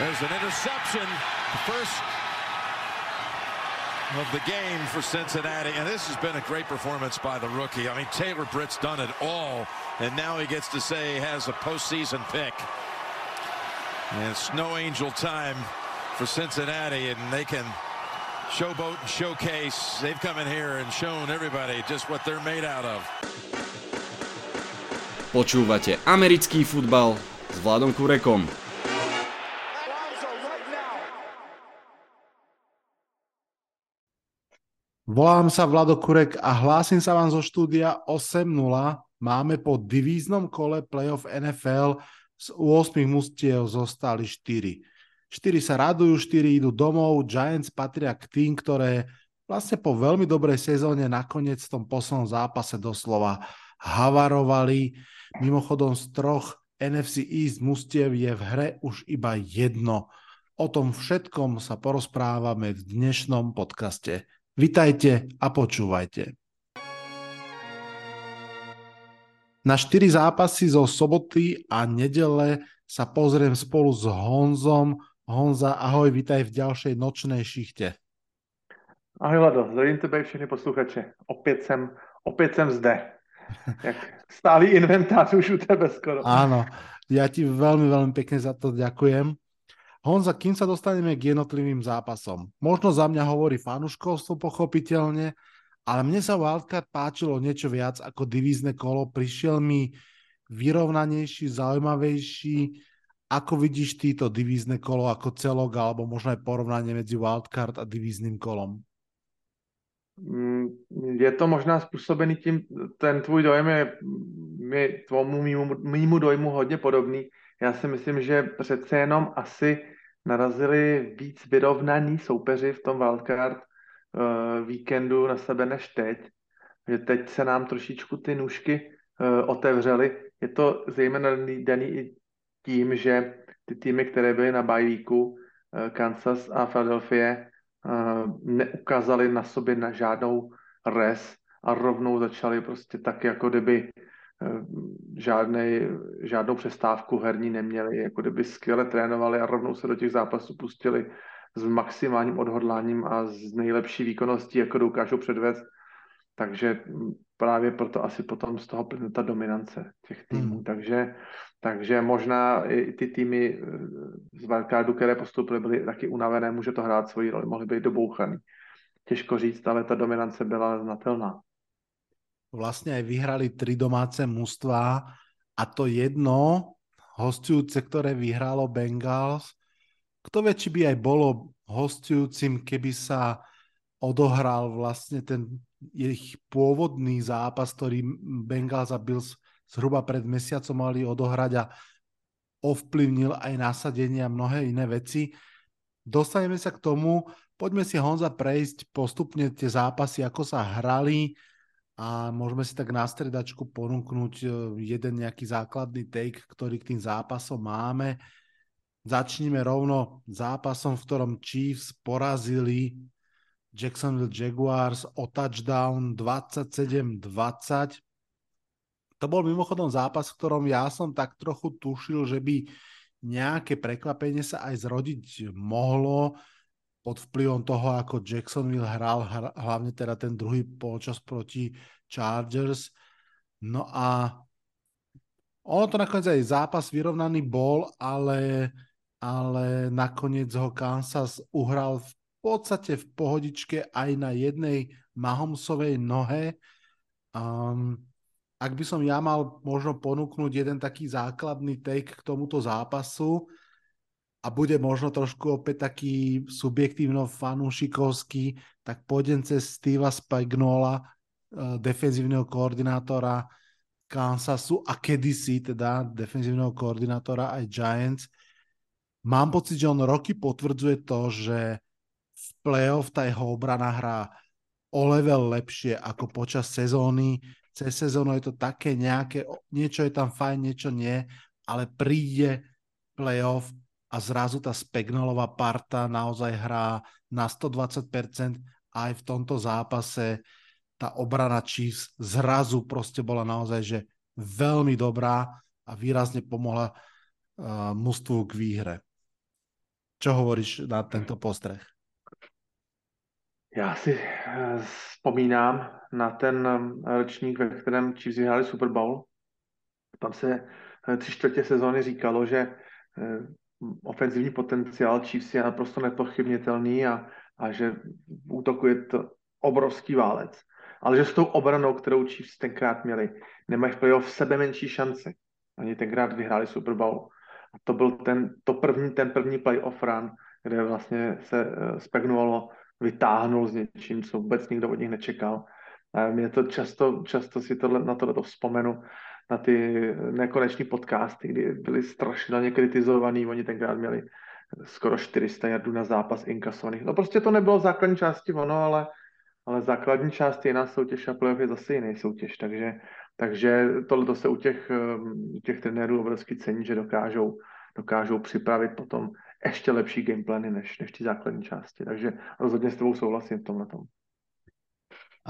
There's an interception. First of the game for Cincinnati. And this has been a great performance by the rookie. I mean, Taylor Britt's done it all. And now he gets to say he has a postseason pick. And it's no angel time for Cincinnati. And they can showboat and showcase. They've come in here and shown everybody just what they're made out of. Počúvate americký futbal s Vladom Kurekom. Volám sa Vlado Kurek a hlásim sa vám zo štúdia 8.0. Máme po divíznom kole playoff NFL z 8 mustiev zostali 4. 4 sa radujú, 4 idú domov, Giants patria k tým, ktoré vlastne po veľmi dobrej sezóne nakoniec v tom poslednom zápase doslova havarovali. Mimochodom z troch NFC East mustiev je v hre už iba jedno. O tom všetkom sa porozprávame v dnešnom podcaste. Vitajte a počúvajte. Na štyri zápasy zo soboty a nedele sa pozriem spolu s Honzom. Honza, ahoj, vitaj v ďalšej nočnej šichte. Ahoj Vlado, zdravím tebe všechny posluchače. Opět jsem, opět jsem zde. Jak stálý inventář už u tebe skoro. Áno, ja ti veľmi, veľmi pekne za to ďakujem. Honza, kým sa dostaneme k jednotlivým zápasom. Možno za mňa hovorí fanuškovstvo pochopiteľne, ale mne sa Wildcard páčilo niečo viac ako divízne kolo. Prišiel mi vyrovnanejší, zaujímavejší. Ako vidíš týto divízne kolo ako celok, alebo možno aj porovnanie medzi Wildcard a divízným kolom? Mm, je to možná způsobený tím, ten tvůj dojem je mi, tvomu mýmu, mýmu dojmu hodně podobný. Já si myslím, že přece jenom asi narazili víc vyrovnaní soupeři v tom wildcard uh, víkendu na sebe než teď. Že teď se nám trošičku ty nůžky uh, otevřely. Je to zejména daný i tím, že ty týmy, které byly na bajvíku, uh, Kansas a Philadelphia, neukázaly na sobě na žádnou res a rovnou začali prostě tak, jako kdyby Eh, žádnej, žádnou přestávku herní neměli, jako kdyby skvěle trénovali a rovnou se do těch zápasů pustili s maximálním odhodláním a s nejlepší výkonností, jako dokážou předvést. Takže právě proto asi potom z toho plyne ta dominance těch týmů. Hmm. Takže, takže možná i ty týmy eh, z wildcardu, které postoupily, byly taky unavené, může to hrát svoji roli, mohly být dobouchaný. Těžko říct, ale ta dominance byla znatelná vlastne aj vyhrali tri domáce mužstva a to jedno hostujúce, ktoré vyhralo Bengals. Kto vie, či by aj bolo hostujúcim, keby sa odohral vlastne ten ich pôvodný zápas, ktorý Bengals a Bills zhruba pred mesiacom mali odohrať a ovplyvnil aj nasadenie a mnohé iné veci. Dostaneme sa k tomu, poďme si Honza prejsť postupne tie zápasy, ako sa hrali, a môžeme si tak na stredačku ponúknuť e, jeden nejaký základný take, ktorý k tým zápasom máme. Začníme rovno zápasom, v ktorom Chiefs porazili Jacksonville Jaguars o touchdown 27-20. To bol mimochodom zápas, v ktorom ja som tak trochu tušil, že by nejaké prekvapenie sa aj zrodiť mohlo pod vplyvom toho, ako Jacksonville hral, hlavne teda ten druhý polčas proti Chargers. No a ono to nakoniec aj zápas vyrovnaný bol, ale, ale nakoniec ho Kansas uhral v podstate v pohodičke aj na jednej Mahomsovej nohe. Um, ak by som ja mal možno ponúknuť jeden taký základný take k tomuto zápasu, a bude možno trošku opäť taký subjektívno fanúšikovský, tak pôjdem cez Steva Spagnola, eh, defenzívneho koordinátora Kansasu a kedysi teda defenzívneho koordinátora aj Giants. Mám pocit, že on roky potvrdzuje to, že v playoff tá jeho obrana hrá o level lepšie ako počas sezóny. Cez sezónu je to také nejaké, niečo je tam fajn, niečo nie, ale príde playoff a zrazu tá Spegnalová parta naozaj hrá na 120% a aj v tomto zápase tá obrana Chiefs zrazu proste bola naozaj že veľmi dobrá a výrazne pomohla uh, mužstvu k výhre. Čo hovoríš na tento postreh? Já si eh, vzpomínám na ten eh, ročník, ve kterém Chiefs vyhráli Super Bowl. Tam se tři čtvrtě sezóny říkalo, že ofenzivní potenciál Chiefs je naprosto nepochybnitelný a, a že v útoku je to obrovský válec. Ale že s tou obranou, kterou Chiefs tenkrát měli, nemají v playoff sebe menší šance. Oni tenkrát vyhráli Super Bowl. A to byl ten, to první, ten první playoff run, kde vlastně se uh, spegnovalo, vytáhnul s něčím, co vůbec nikdo od nich nečekal. Mě to často, často si tohle, na tohle to vzpomenu, na ty nekoneční podcasty, kdy byli strašně kritizovaný, oni tenkrát měli skoro 400 jardů na zápas inkasovaných. No prostě to nebylo v základní části ono, ale, ale základní část jiná soutěž a playoff je zase jiný soutěž, takže, takže tohle se u těch, um, u těch trenérů obrovsky cení, že dokážou, dokážou připravit potom ještě lepší gameplany než, než ty základní části. Takže rozhodně s tebou souhlasím v tomhle tom.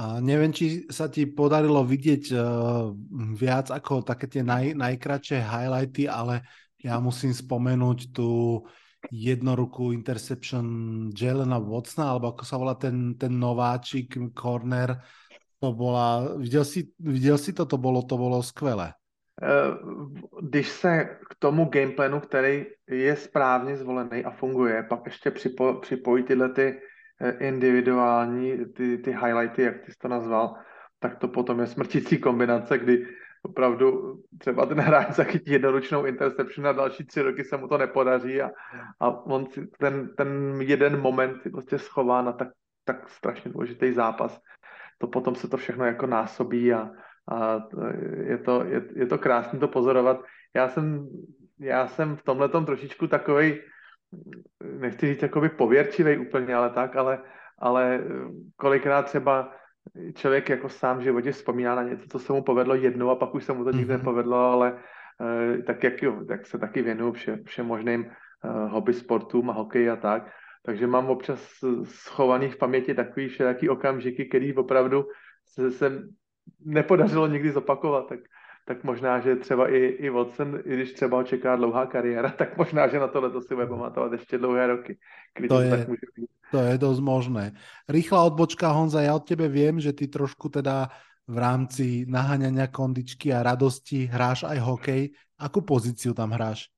A neviem, či sa ti podarilo vidieť uh, viac ako také tie naj, najkračšie highlighty, ale ja musím spomenúť tú jednoruku interception Jelena Watsona, alebo ako sa volá ten, ten nováčik, corner, to bola, viděl si, viděl si to, to bylo, to bylo skvělé. Eh, když se k tomu gameplanu, který je správně zvolený a funguje, pak ještě připo, připojí tyhle ty individuální, ty, ty highlighty, jak ty jsi to nazval, tak to potom je smrtící kombinace, kdy opravdu třeba ten hráč zachytí jednoručnou interception a další tři roky se mu to nepodaří a, a on si ten, ten jeden moment si prostě schová na tak, tak strašně důležitý zápas. To potom se to všechno jako násobí a, a je to, je, je to krásné to pozorovat. Já jsem, já jsem v tomhle trošičku takovej, nechci říct jakoby pověrčivý úplně, ale tak, ale, ale kolikrát třeba člověk jako sám v životě vzpomíná na něco, co se mu povedlo jednou a pak už se mu to nikdy mm-hmm. nepovedlo, ale uh, tak jak jo, tak se taky věnuju vše, všem možným uh, hobby sportům a hokej a tak. Takže mám občas schovaný v paměti takový všelaký okamžiky, který opravdu se, se nepodařilo nikdy zopakovat, tak, tak možná, že třeba i, i Watson, i když třeba ho čeká dlouhá kariéra, tak možná, že na tohle to si bude pamatovat ještě dlouhé roky. Kdy to, je, tak může být. to je dosť možné. Rýchla odbočka, Honza, ja od tebe viem, že ty trošku teda v rámci naháňania kondičky a radosti hráš aj hokej. Akú pozíciu tam hráš?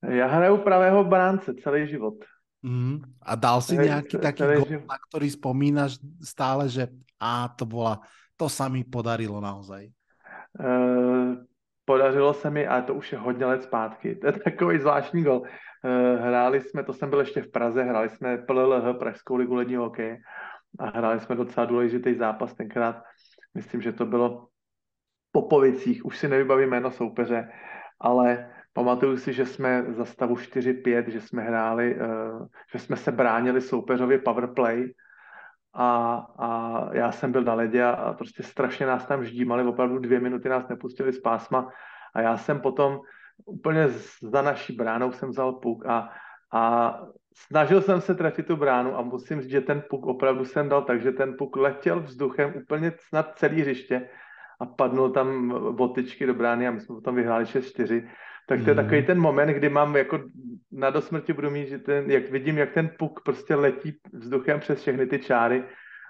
Já hraju pravého bránce celý život. Mm. A dal si nějaký taký gol, na ktorý spomínaš stále, že a to bola to sa mi podarilo naozaj. Uh, podařilo se mi, ale to už je hodně let zpátky. To je takový zvláštní gol. Uh, hráli jsme, to jsem byl ještě v Praze, hráli jsme PLLH, Pražskou ligu ledního hokeje a hráli jsme docela důležitý zápas tenkrát. Myslím, že to bylo po Povicích, už si nevybavím jméno soupeře, ale pamatuju si, že jsme za stavu 4-5, že jsme hráli, uh, že jsme se bránili soupeřově powerplay a, a já jsem byl na ledě a, prostě strašně nás tam ždímali, opravdu dvě minuty nás nepustili z pásma a já jsem potom úplně za naší bránou jsem vzal puk a, a snažil jsem se trefit tu bránu a musím říct, že ten puk opravdu jsem dal tak, že ten puk letěl vzduchem úplně snad celý hřiště a padnul tam botičky do brány a my jsme potom vyhráli 6-4. Tak to je mm. takový ten moment, kdy mám jako na dosmrti budu mít, že ten, jak vidím, jak ten puk prostě letí vzduchem přes všechny ty čáry,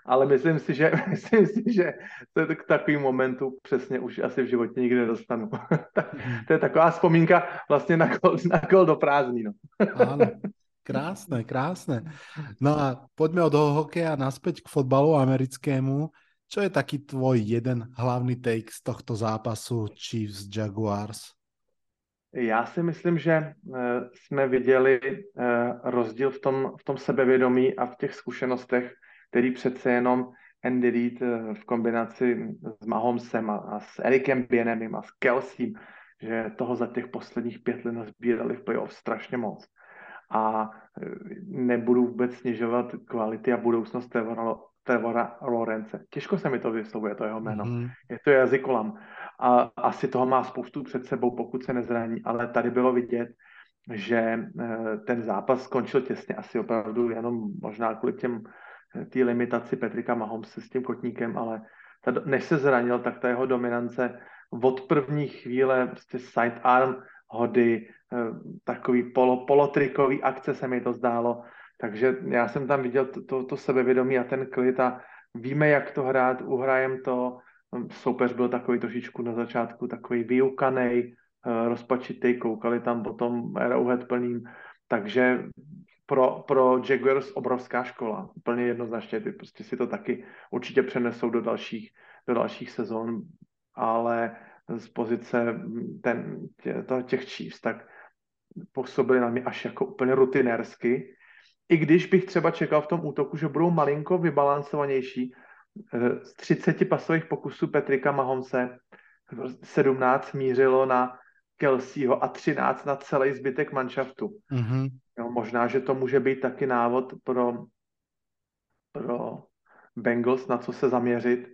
ale myslím si, že, myslím si, že to je k takovým momentu přesně už asi v životě nikdy nedostanu. to je taková vzpomínka vlastně na kol, na kol do prázdní. No. Krásne, krásne. No a poďme od hokeja naspäť k fotbalu americkému. Čo je taký tvoj jeden hlavný take z tohto zápasu Chiefs Jaguars? Já si myslím, že eh, jsme viděli eh, rozdíl v tom, v tom sebevědomí a v těch zkušenostech, který přece jenom Andy Reid eh, v kombinaci s Mahomesem a, a s Erikem Bienemem a s Kelsey, že toho za těch posledních pět let nazbírali v playoff strašně moc. A nebudu vůbec snižovat kvality a budoucnost Trevora, Trevora Lorence. Těžko se mi to vyslovuje, to jeho jméno. Mm-hmm. Je to jazykolam a asi toho má spoustu před sebou, pokud se nezraní, ale tady bylo vidět, že eh, ten zápas skončil těsně, asi opravdu jenom možná kvůli těm eh, té limitaci Petrika Mahomse s tím kotníkem, ale ta, než se zranil, tak ta jeho dominance od první chvíle prostě sidearm hody, takový polo, polotrikový akce se mi to zdálo. Takže já jsem tam viděl to, to, to sebevědomí a ten klid a víme, jak to hrát, uhrajem to. Soupeř byl takový trošičku na začátku takový vyukanej, rozpačitý, koukali tam potom Arrowhead plným, takže pro, pro Jaguars obrovská škola, úplně jednoznačně, ty prostě si to taky určitě přenesou do dalších, do dalších sezon, ale z pozice ten, tě, těch Chiefs, tak působili na mě až jako úplně rutinérsky. I když bych třeba čekal v tom útoku, že budou malinko vybalancovanější, eh, z 30 pasových pokusů Petrika Mahomse 17 mířilo na Kelseyho a 13 na celý zbytek manšaftu. Mm-hmm. Jo, možná, že to může být taky návod pro, pro Bengals, na co se zaměřit.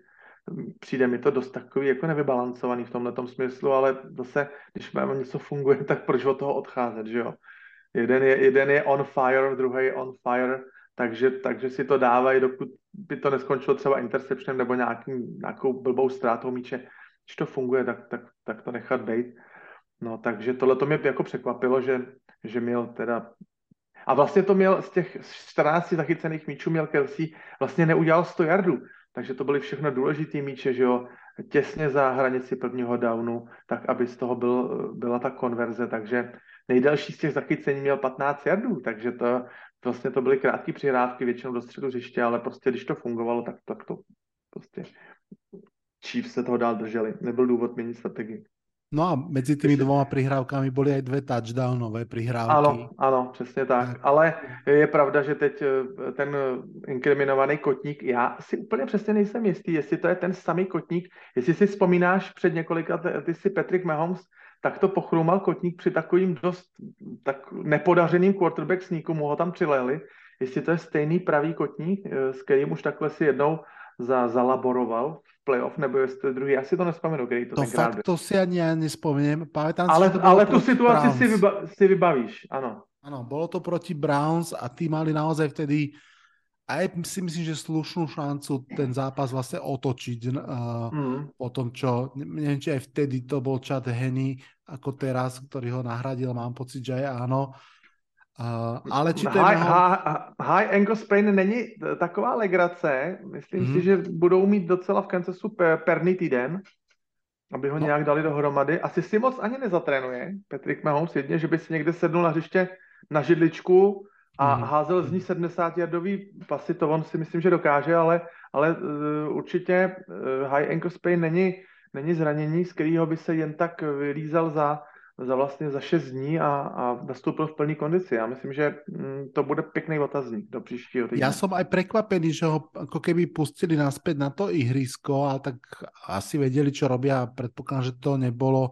Přijde mi to dost takový jako nevybalancovaný v tomhle smyslu, ale zase, když máme něco funguje, tak proč od toho odcházet, že jo? Jeden je, jeden je on fire, druhý je on fire, takže, takže si to dávají, dokud by to neskončilo třeba interceptionem nebo nějakým, nějakou blbou ztrátou míče. Když to funguje, tak, tak, tak to nechat být. No, takže tohle to mě jako překvapilo, že, že měl teda a vlastně to měl z těch 14 zachycených míčů měl Kelsey, vlastně neudělal 100 yardů, takže to byly všechno důležitý míče, že jo, těsně za hranici prvního downu, tak aby z toho byl, byla ta konverze, takže nejdelší z těch zachycení měl 15 yardů, takže to, vlastně to byly krátké přihrávky většinou do středu hřiště, ale prostě když to fungovalo, tak, tak to prostě Chiefs se toho dál drželi. Nebyl důvod měnit strategii. No a mezi tými dvoma prihrávkami byly i dvě touchdownové prihrávky. Ano, ano, přesně tak. tak. Ale je pravda, že teď eh, ten inkriminovaný kotník, já si úplně přesně nejsem jistý, jestli to je ten samý kotník, jestli si vzpomínáš před několika, ty si Patrick Mahomes, tak to pochrumal kotník při takovým dost tak nepodařeným quarterback sníku, mu ho tam přileli, jestli to je stejný pravý kotník, eh, s kterým už takhle si jednou za, zalaboroval v playoff, nebo jestli druhý, já si to nespomenu, který to, to fakt to si ani já nespomínám. Pamätám ale, si, ale tu situaci si, vyba, si vybavíš, ano. Ano, bylo to proti Browns a tí mali naozaj vtedy aj si myslím, že slušnú šancu ten zápas vlastne otočiť uh, mm. po tom, čo, neviem, či aj vtedy to bol Chad Henny ako teraz, ktorý ho nahradil, mám pocit, že aj áno. Uh, ale či to high, je high, high ankle sprain není taková legrace. Myslím mm-hmm. si, že budou mít docela v Kansasu perný týden, aby ho no. nějak dali dohromady. Asi si moc ani nezatrénuje Patrick Mahomes jedně, že by si někde sednul na hřiště na židličku a mm-hmm. házel z ní 70 jardový pasy, to on si myslím, že dokáže, ale, ale uh, určitě uh, high ankle sprain není, není zranění, z kterého by se jen tak vylízal za, za vlastně za 6 dní a, a nastoupil v plný kondici. Já myslím, že mm, to bude pěkný otazník do příštího týdne. Já jsem aj překvapený, že ho jako keby pustili naspäť na to ihrisko, ale tak asi věděli, čo robí a předpokládám, že to nebolo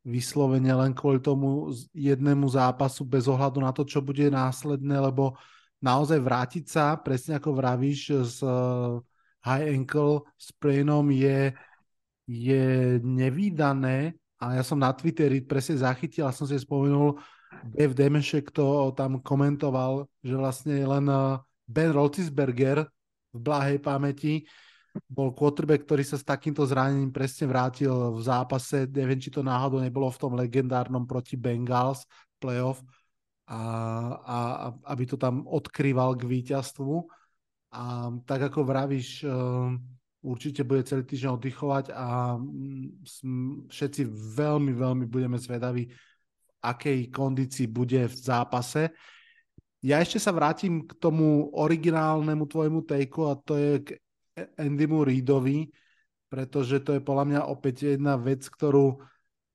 vyslovene len kvôli tomu jednému zápasu bez ohľadu na to, čo bude následné, lebo naozaj vrátiť sa, presne ako vravíš, s high ankle sprainom je, je nevýdané a ja som na Twitteri presne zachytil a som si spomenul, Bev Demešek to tam komentoval, že vlastne len eh, Ben Roethlisberger v blahej pamäti bol quarterback, ktorý sa s takýmto zranením presne vrátil v zápase. Neviem, či to náhodou nebolo v tom legendárnom proti Bengals playoff, a, a, aby to tam odkrýval k víťazstvu. A tak ako vravíš, eh, určite bude celý týždeň oddychovať a mm, všetci veľmi, veľmi budeme zvedaví, v akej kondícii bude v zápase. Ja ešte sa vrátim k tomu originálnemu tvojmu tejku a to je k Andymu Reedovi, pretože to je podľa mňa opäť jedna vec, ktorú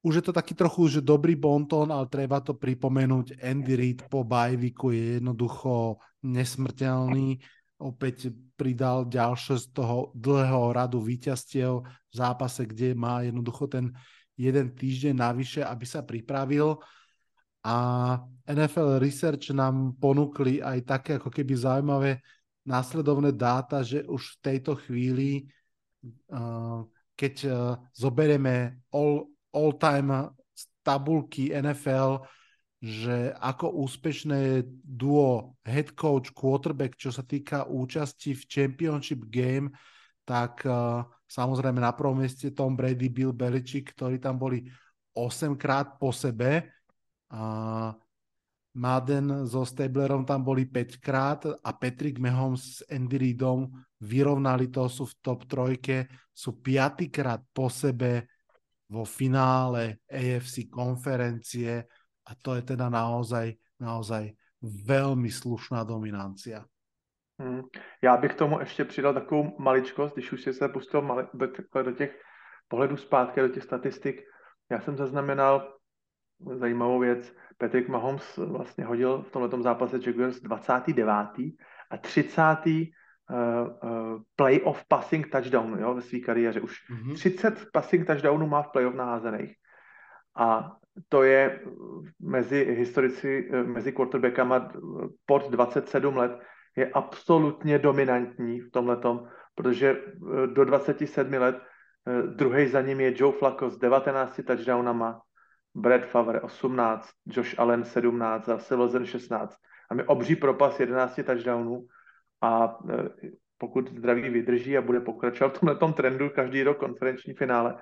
už je to taký trochu že dobrý bonton, ale treba to pripomenúť. Andy Reid po bajviku je jednoducho nesmrteľný opäť pridal ďalšie z toho dlhého radu víťazstiev v zápase, kde má jednoducho ten jeden týždeň navyše, aby sa pripravil. A NFL Research nám ponúkli aj také ako keby zaujímavé následovné dáta, že už v tejto chvíli, keď zoberieme all, all-time tabulky NFL, že ako úspešné duo head coach quarterback, čo sa týka účasti v championship game, tak uh, samozrejme na prvom mieste Tom Brady, Bill Belichick, ktorí tam boli 8 krát po sebe. A Madden so Stablerom tam boli 5 krát a Patrick Mahomes s Andy Reidom vyrovnali to, sú v top trojke, sú piatýkrát po sebe vo finále AFC konferencie a to je teda naozaj, naozaj velmi slušná dominancia. Hmm. Já bych tomu ještě přidal takovou maličkost, když už si se pustil mali, do těch pohledů zpátky, do těch statistik. Já jsem zaznamenal zajímavou věc. Patrick Mahomes vlastně hodil v tomto zápase Jaguars 29. a 30. Uh, uh, playoff passing touchdown jo, ve své kariéře. Už mm-hmm. 30 passing touchdownů má v playoff naházených. A to je mezi historici, mezi quarterbackama pod 27 let je absolutně dominantní v tomhletom, protože eh, do 27 let eh, druhý za ním je Joe Flacco s 19 touchdownama, Brad Favre 18, Josh Allen 17, zase Wilson 16. A mi obří propas 11 touchdownů a eh, pokud zdraví vydrží a bude pokračovat v tomhle trendu každý rok konferenční finále,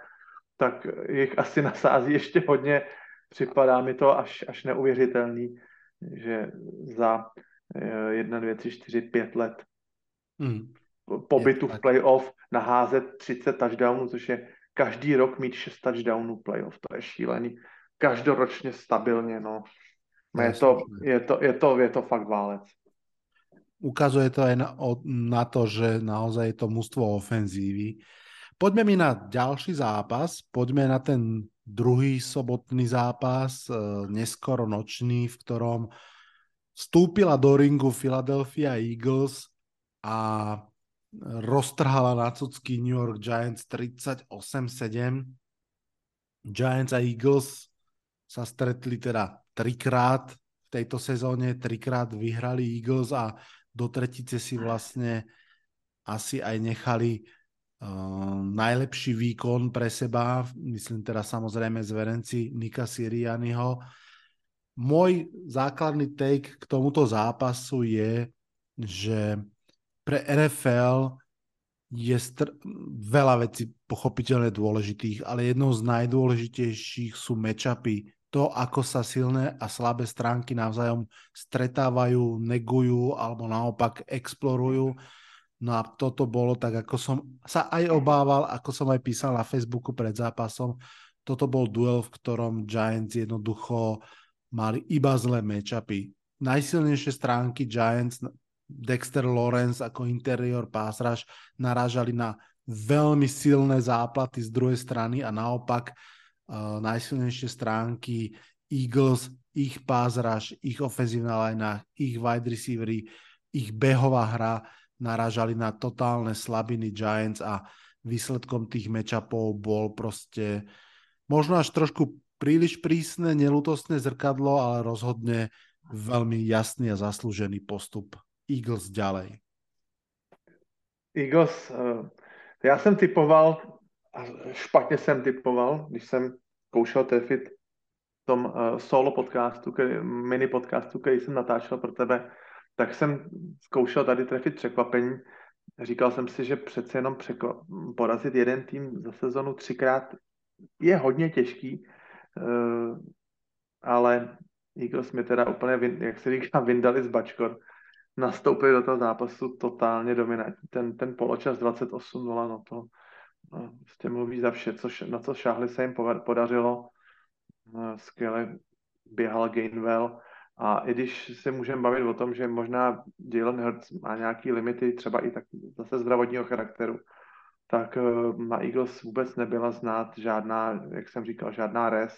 tak jich asi nasází ještě hodně. Připadá mi to až, až neuvěřitelný, že za jedna, dvě, tři, čtyři, pět let hmm. pobytu v playoff naházet 30 touchdownů, což je každý rok mít 6 touchdownů playoff. To je šílený. Každoročně stabilně, no. Je to, je, to, je, to, je to fakt válec. Ukazuje to aj na, na to, že naozaj je to mužstvo ofenzívy. Poďme mi na ďalší zápas, poďme na ten druhý sobotný zápas, eh, neskoro nočný, v ktorom vstúpila do ringu Philadelphia Eagles a roztrhala na cucky New York Giants 38-7. Giants a Eagles sa stretli teda trikrát v tejto sezóne, trikrát vyhrali Eagles a do tretice si vlastne asi aj nechali uh, najlepší výkon pre seba, myslím teda samozrejme zverenci Nika Sirianiho. Môj základný take k tomuto zápasu je, že pre NFL je str- veľa vecí pochopiteľne dôležitých, ale jednou z najdôležitejších sú matchupy. To, ako sa silné a slabé stránky navzájom stretávajú, negujú alebo naopak explorujú. No a toto bolo tak, ako som sa aj obával, ako som aj písal na Facebooku pred zápasom. Toto bol duel, v ktorom Giants jednoducho mali iba zlé matchupy. Najsilnejšie stránky Giants, Dexter Lawrence ako interior rush narážali na veľmi silné záplaty z druhej strany a naopak uh, najsilnejšie stránky Eagles, ich rush, ich ofenzívna line, ich wide receivery, ich behová hra narážali na totálne slabiny Giants a výsledkom tých matchupov bol proste možno až trošku príliš prísne, nelutostné zrkadlo, ale rozhodne veľmi jasný a zaslúžený postup Eagles ďalej. Eagles, uh, já jsem typoval, a špatně jsem typoval, když jsem zkoušel trefit v tom uh, solo podcastu, který, mini podcastu, který jsem natáčel pro tebe, tak jsem zkoušel tady trefit překvapení. Říkal jsem si, že přece jenom porazit jeden tým za sezonu třikrát je hodně těžký, Eh, ale Eagles mi teda úplně, jak se říká, vyndali z bačkor. Nastoupili do toho zápasu totálně dominantní. Ten, ten poločas 28-0, no to no, prostě mluví za vše, co, na co šáhli se jim podařilo. No, skvěle běhal Gainwell a i když se můžeme bavit o tom, že možná Jalen Hurts má nějaký limity, třeba i tak zase zdravotního charakteru, tak eh, na Eagles vůbec nebyla znát žádná, jak jsem říkal, žádná res,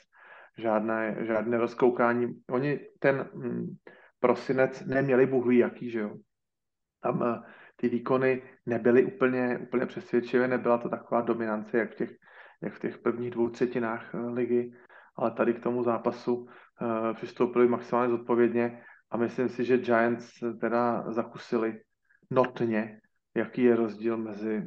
žádné, žádné rozkoukání. Oni ten hm, prosinec neměli bůh ví jaký, že jo. Tam uh, ty výkony nebyly úplně, úplně přesvědčivé, nebyla to taková dominance, jak v těch, jak v těch prvních dvou třetinách uh, ligy, ale tady k tomu zápasu uh, přistoupili maximálně zodpovědně a myslím si, že Giants teda zakusili notně, jaký je rozdíl mezi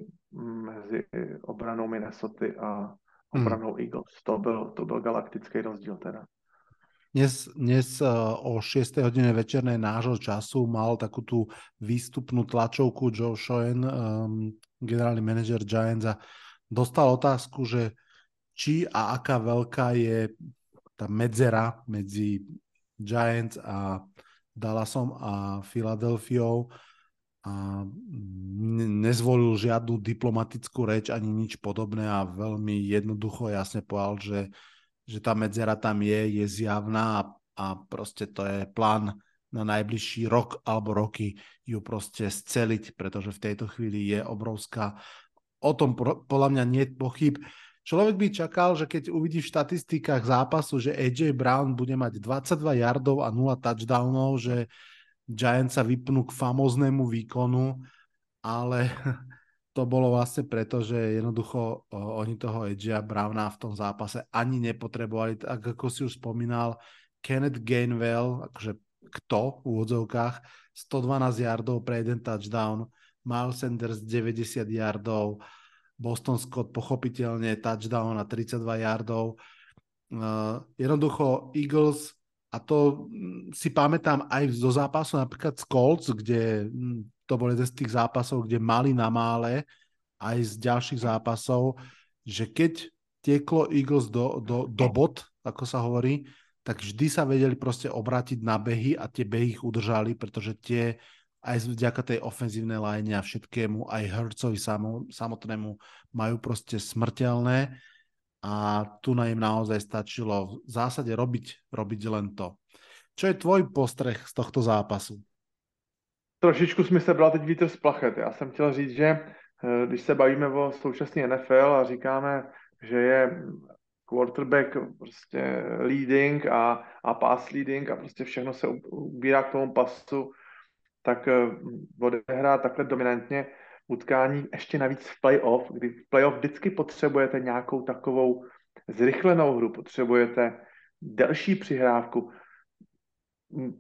mezi obranou Minnesota a hmm. obranou hmm. Eagles. To byl, to byl galaktický rozdíl teda. Dnes, dnes uh, o 6. hodine večernej nášho času mal takú tú výstupnú tlačovku Joe Schoen, um, generálny manažer Giants a dostal otázku, že či a aká veľká je tá medzera medzi Giants a Dallasom a Filadelfiou a nezvolil žiadnu diplomatickú reč ani nič podobné a veľmi jednoducho jasne povedal, že, že tá medzera tam je, je zjavná a, a proste to je plán na najbližší rok alebo roky ju proste sceliť, pretože v tejto chvíli je obrovská. O tom podľa mňa nie pochyb. Človek by čakal, že keď uvidí v štatistikách zápasu, že AJ Brown bude mať 22 yardov a 0 touchdownov, že Giants sa vypnú k famoznému výkonu, ale to bolo vlastne preto, že jednoducho oni toho AJ Browna v tom zápase ani nepotrebovali. Tak ako si už spomínal, Kenneth Gainwell, akože kto v úvodzovkách, 112 yardov pre jeden touchdown, Miles Sanders 90 yardov, Boston Scott pochopiteľne touchdown na 32 yardov. Uh, jednoducho Eagles, a to mm, si pamätám aj zo zápasu napríklad z Colts, kde mm, to bol jeden z tých zápasov, kde mali na mále, aj z ďalších zápasov, že keď tieklo Eagles do, do, do bod, ako sa hovorí, tak vždy sa vedeli proste obrátiť na behy a tie behy ich udržali, pretože tie aj vďaka tej ofenzívnej line a všetkému, aj Hercovi samotnému majú proste smrteľné a tu na im naozaj stačilo v zásade robiť, robiť len to. Čo je tvoj postreh z tohto zápasu? Trošičku jsme se brali teď vítr z plachet. Já jsem chtěl říct, že eh, když se bavíme o současné NFL a říkáme, že je quarterback prostě leading a, a pass leading a prostě všechno se ubírá k tomu pasu, tak eh, odehrát takhle dominantně utkání ještě navíc v playoff, kdy v playoff vždycky potřebujete nějakou takovou zrychlenou hru, potřebujete delší přihrávku.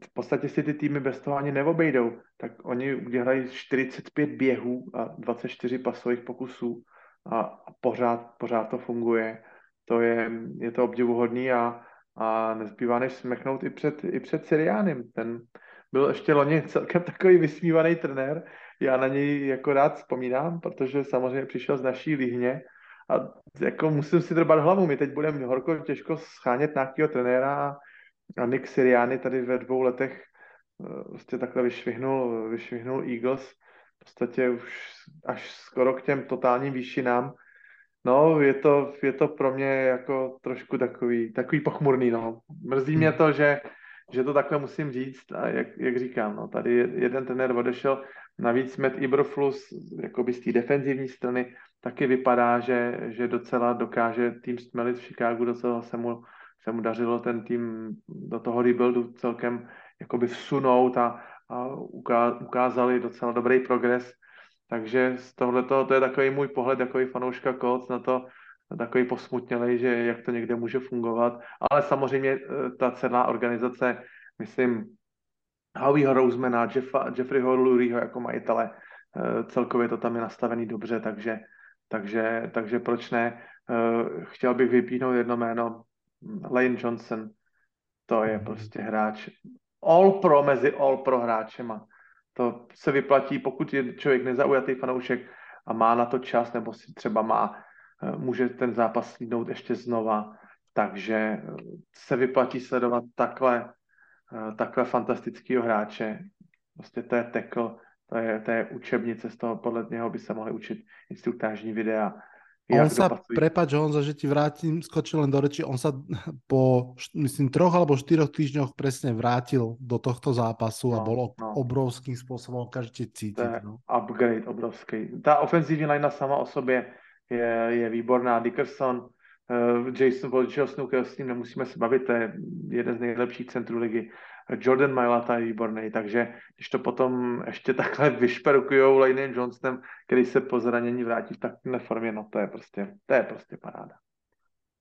V podstatě si ty týmy bez toho ani neobejdou, tak oni udělají 45 běhů a 24 pasových pokusů a, a pořád, pořád to funguje. To je, je to obdivuhodný a, a nezbývá než smechnout i před, i před Syriánem. Ten, byl ještě loni celkem takový vysmívaný trenér. Já na něj jako rád vzpomínám, protože samozřejmě přišel z naší líhně a jako musím si drbat hlavu. My teď budeme horko těžko schánět nějakého trenéra a Nick Siriani tady ve dvou letech prostě takhle vyšvihnul, vyšvihnul Eagles v podstatě už až skoro k těm totálním výšinám. No, je to, je to pro mě jako trošku takový, takový pochmurný, no. Mrzí mě to, že že to takhle musím říct a jak, jak říkám, no, tady jeden trenér odešel, navíc Matt Ibroflus jakoby z té defenzivní strany taky vypadá, že, že docela dokáže tým stmelit v Chicagu, docela se mu, se mu dařilo ten tým do toho rebuildu celkem jakoby vsunout a, a ukázali docela dobrý progres. Takže z tohoto, to je takový můj pohled, takový fanouška Colts na to, takový posmutnělej, že jak to někde může fungovat. Ale samozřejmě eh, ta celá organizace, myslím, Howieho Rosemana, Jeffa, Jeffreyho Lurieho jako majitele, eh, celkově to tam je nastavený dobře, takže, takže, takže proč ne? Eh, chtěl bych vypínout jedno jméno, Lane Johnson, to je mhm. prostě hráč all pro mezi all pro hráčema. To se vyplatí, pokud je člověk nezaujatý fanoušek a má na to čas, nebo si třeba má Eh, může ten zápas slídnout ještě znova, takže eh, se vyplatí sledovat takhle, eh, takhle fantastického hráče. Prostě to je tackle, to je, to je učebnice, z toho podle něho by se mohli učit instruktážní videa. On sa, prepač Honza, že ti vrátim, skočil len do reči, on sa po, myslím, troch alebo štyroch týždňoch presne vrátil do tohto zápasu no, a bol no. obrovským spôsobom každý cítiť. To je no. upgrade obrovský. Ta ofenzívní lajna sama o sobě je, je výborná. Dickerson, uh, Jason Wojciechowsky, s ním nemusíme se bavit, to je jeden z nejlepších centrů ligy. Jordan Mailata je výborný, takže když to potom ještě takhle vyšperkujou Laneem Johnsonem, který se po zranění vrátí v takové formě, no to je prostě, to je prostě paráda.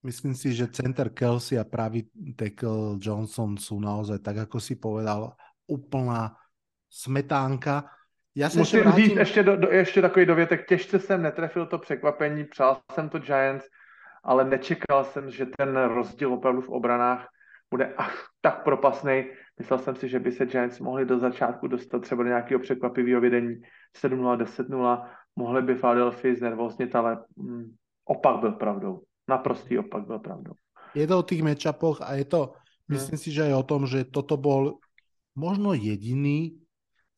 Myslím si, že center Kelsey a pravý tackle Johnson sú naozaj, tak ako si povedal, úplná smetánka. Já se Musím vrátím... říct ještě, do, do, ještě takový dovětek. Těžce jsem netrefil to překvapení, přál jsem to Giants, ale nečekal jsem, že ten rozdíl opravdu v obranách bude ach, tak propasný. Myslel jsem si, že by se Giants mohli do začátku dostat třeba do nějakého překvapivého vedení 7-0, 10-0. Mohli by Philadelphia znervoznit, ale mm, opak byl pravdou. Naprostý opak byl pravdou. Je to o tých matchupoch a je to, hmm. myslím si, že aj o tom, že toto bol možno jediný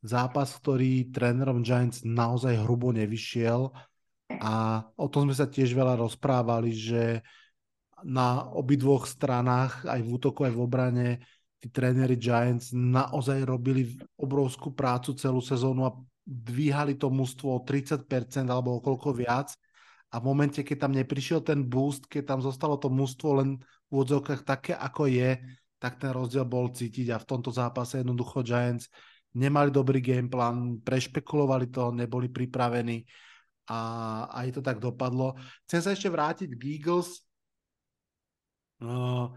zápas, ktorý trénerom Giants naozaj hrubo nevyšiel a o tom sme sa tiež veľa rozprávali, že na obidvoch stranách, aj v útoku, aj v obrane, tí tréneri Giants naozaj robili obrovskú prácu celú sezónu a dvíhali to mužstvo o 30% alebo o koľko viac. A v momente, keď tam neprišiel ten boost, keď tam zostalo to mužstvo len v odzokách také, ako je, tak ten rozdiel bol cítiť a v tomto zápase jednoducho Giants nemali dobrý gameplan, prešpekulovali to, neboli pripravení a aj to tak dopadlo. Chcem sa ešte vrátiť k Eagles. Uh,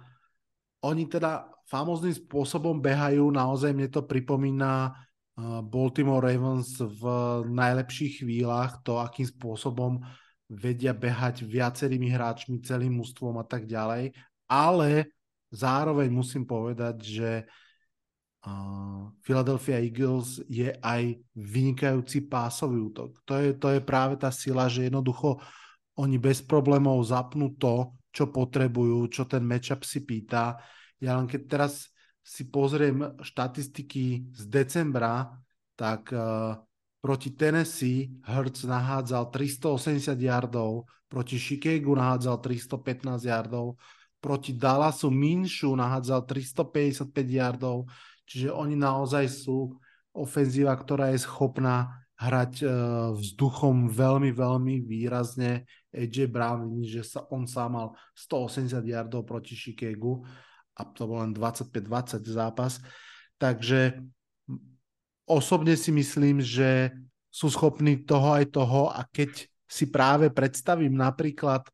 oni teda famozným spôsobom behajú, naozaj mne to pripomína uh, Baltimore Ravens v najlepších chvíľach, to akým spôsobom vedia behať viacerými hráčmi, celým mústvom a tak ďalej, ale zároveň musím povedať, že uh, Philadelphia Eagles je aj vynikajúci pásový útok. To je, to je práve tá sila, že jednoducho oni bez problémov zapnú to, čo potrebujú, čo ten matchup si pýta. Ja len keď teraz si pozriem štatistiky z decembra, tak uh, proti Tennessee Hurts nahádzal 380 yardov, proti Chicago nahádzal 315 yardov, proti Dallasu Minshu nahádzal 355 yardov, čiže oni naozaj sú ofenzíva, ktorá je schopná hrať uh, vzduchom veľmi, veľmi výrazne. AJ Brown, že sa, on sám mal 180 yardov proti Chicagu a to bol len 25-20 zápas. Takže osobne si myslím, že sú schopní toho aj toho a keď si práve predstavím napríklad,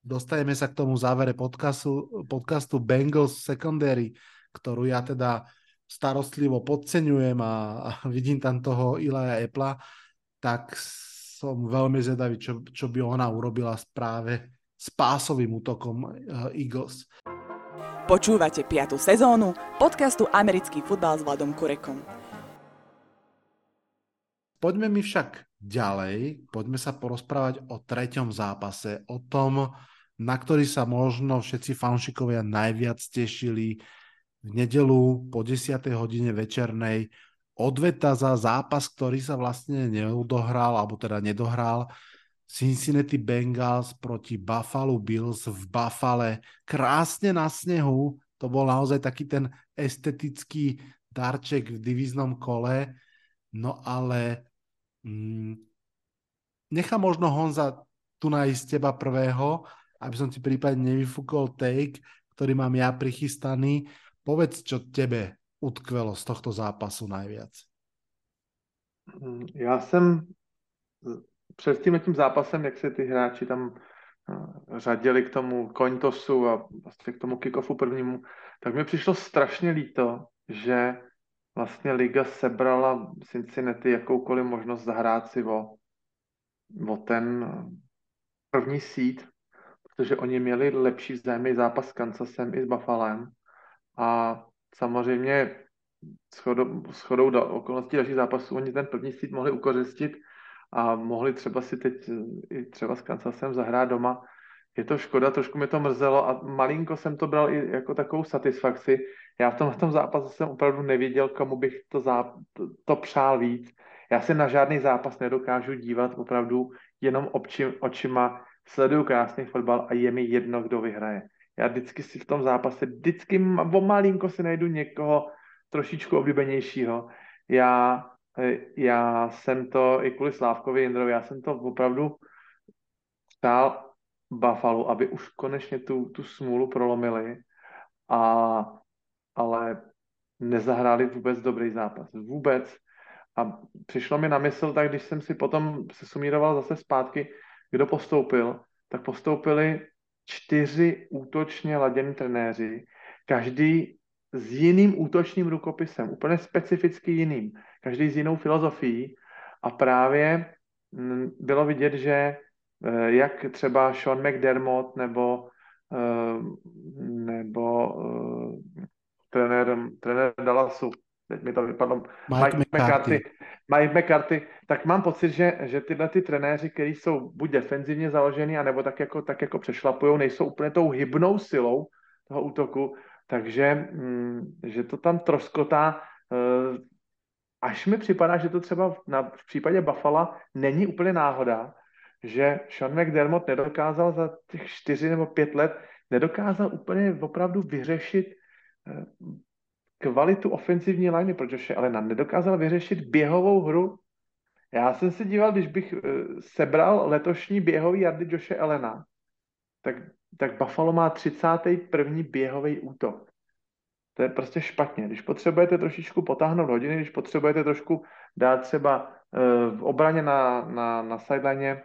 dostajeme sa k tomu závere podcastu, podcastu Bengals Secondary, ktorú ja teda starostlivo podceňujem a, a vidím tam toho Ilaja Epla, tak som veľmi zvedavý, čo, čo by ona urobila práve s pásovým útokom uh, Eagles. Počúvate 5. sezónu podcastu Americký futbal s Vladom Kurekom. Poďme mi však ďalej, poďme sa porozprávať o treťom zápase, o tom, na ktorý sa možno všetci fanšikovia najviac tešili, v nedelu po 10. hodine večernej odveta za zápas, ktorý sa vlastne neudohral, alebo teda nedohral. Cincinnati Bengals proti Buffalo Bills v Buffale. Krásne na snehu. To bol naozaj taký ten estetický darček v divíznom kole. No ale mm, nechám možno Honza tu nájsť teba prvého, aby som ti prípadne nevyfúkol take, ktorý mám ja prichystaný. Povedz, čo tebe utkvelo z tohto zápasu najviac. Já jsem před tím tím zápasem, jak se ty hráči tam eh, řadili k tomu koňtosu a vlastně k tomu kickoffu prvnímu, tak mi přišlo strašně líto, že vlastně liga sebrala Cincinnati jakoukoliv možnost zahrát si o, o ten první seed, protože oni měli lepší vzájemný zápas s Kansasem i s Buffalem a samozřejmě shodou, shodou do okolností dalších zápasů oni ten první sít mohli ukořistit a mohli třeba si teď i třeba s Kansasem zahrát doma. Je to škoda, trošku mi to mrzelo a malinko jsem to bral i jako takovou satisfakci. Já v tom, v tom zápase jsem opravdu nevěděl, komu bych to, záp- to, to přál víc. Já se na žádný zápas nedokážu dívat opravdu jenom oči, očima, sleduju krásný fotbal a je mi jedno, kdo vyhraje. Já vždycky si v tom zápase, vždycky o malinko si najdu někoho trošičku oblíbenějšího. Já, eh, já jsem to i kvůli Slávkovi Jindrovi, já jsem to opravdu stál Buffalo, aby už konečně tu, tu smůlu prolomili, a, ale nezahráli vůbec dobrý zápas. Vůbec. A přišlo mi na mysl, tak když jsem si potom se sumíroval zase zpátky, kdo postoupil, tak postoupili čtyři útočně ladění trenéři, každý s jiným útočním rukopisem, úplně specificky jiným, každý s jinou filozofií. A právě mm, bylo vidět, že eh, jak třeba Sean McDermott nebo eh, nebo uh, trenér, trenér Dallasu, teď mi to vypadlo, Mike, Mike McCarthy. Mike McCarthy, tak mám pocit, že, že tyhle ty trenéři, kteří jsou buď defenzivně založený, anebo tak jako, tak jako přešlapují, nejsou úplně tou hybnou silou toho útoku, takže mm, že to tam troskotá. Uh, až mi připadá, že to třeba na, v případě Buffalo není úplně náhoda, že Sean McDermott nedokázal za těch čtyři nebo pět let, nedokázal úplně opravdu vyřešit uh, kvalitu ofenzivní liney pro Joshe Allena, nedokázal vyřešit běhovou hru. Já jsem se díval, když bych uh, sebral letošní běhový jardy Joshe Allena, tak, tak Buffalo má 31. běhový útok. To je prostě špatně. Když potřebujete trošičku potáhnout hodiny, když potřebujete trošku dát třeba uh, v obraně na, na, na sideline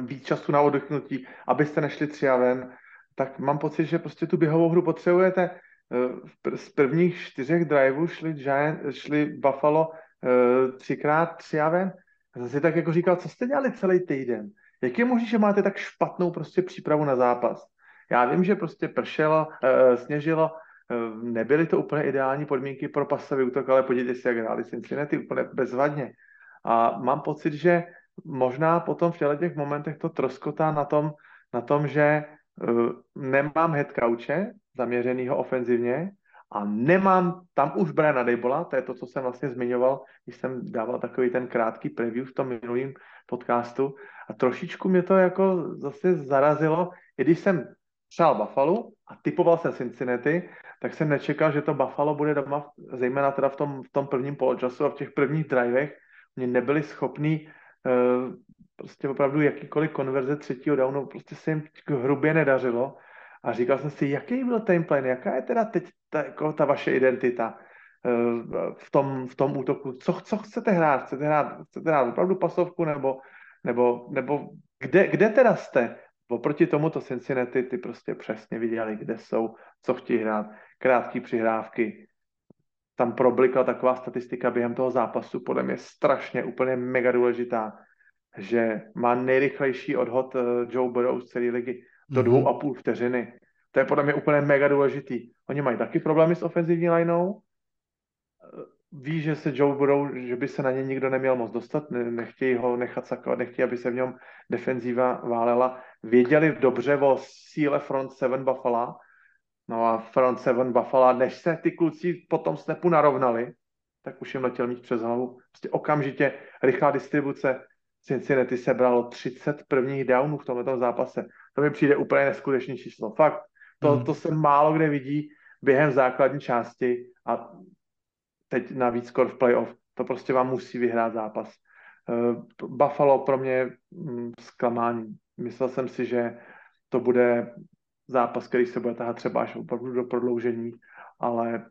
víc času na oddychnutí, abyste nešli tři a ven, tak mám pocit, že prostě tu běhovou hru potřebujete z prvních čtyřech driveů šli, šli Buffalo uh, třikrát tři a ven. Jsem si tak jako říkal, co jste dělali celý týden? Jak je možné, že máte tak špatnou prostě přípravu na zápas? Já vím, že prostě pršelo, uh, sněžilo, nebyly to úplně ideální podmínky pro pasový útok, ale podívejte si, jak hráli Cincinnati úplně bezvadně. A mám pocit, že možná potom v těch momentech to troskotá na tom, na tom že nemám head couche, zaměřenýho ofenzivně a nemám tam už Briana Dejbola, to je to, co jsem vlastně zmiňoval, když jsem dával takový ten krátký preview v tom minulém podcastu. A trošičku mě to jako zase zarazilo, i když jsem přál Buffalo a typoval jsem Cincinnati, tak jsem nečekal, že to Buffalo bude doma, zejména teda v tom, v tom prvním poločasu a v těch prvních drivech, mě nebyli schopní uh, prostě opravdu jakýkoliv konverze třetího downu, prostě se jim hrubě nedařilo a říkal jsem si, jaký byl ten plan, jaká je teda teď ta, jako ta vaše identita eh, v tom, v tom útoku. Co, co chcete hrát? Chcete hrát, chcete hrát opravdu pasovku nebo, nebo, nebo kde, kde teda jste? Oproti tomuto Cincinnati ty prostě přesně viděli, kde jsou, co chtějí hrát. Krátké přihrávky. Tam problikla taková statistika během toho zápasu, podle mě strašně úplně mega důležitá, že má nejrychlejší odhod eh, Joe Burrow z celé ligy do mm-hmm. dvou a půl vteřiny. To je podle mě úplně mega důležitý. Oni mají taky problémy s ofenzivní lineou. Ví, že se Joe Burrow, že by se na ně nikdo neměl moc dostat, nechtějí ho nechat sakovat, nechtějí, aby se v něm defenzíva válela. Věděli dobře o síle front seven Buffalo, no a front seven Buffalo, než se ty kluci potom snapu narovnali, tak už jim letěl mít přes hlavu. Prostě okamžitě rychlá distribuce, Cincinnati sebralo 30 prvních downů v tomto zápase. To mi přijde úplně neskutečné číslo. Fakt, to, hmm. to se málo kde vidí během základní části a teď navíc skoro v playoff. To prostě vám musí vyhrát zápas. Uh, Buffalo pro mě mm, zklamání. Myslel jsem si, že to bude zápas, který se bude tahat třeba až opravdu do prodloužení, ale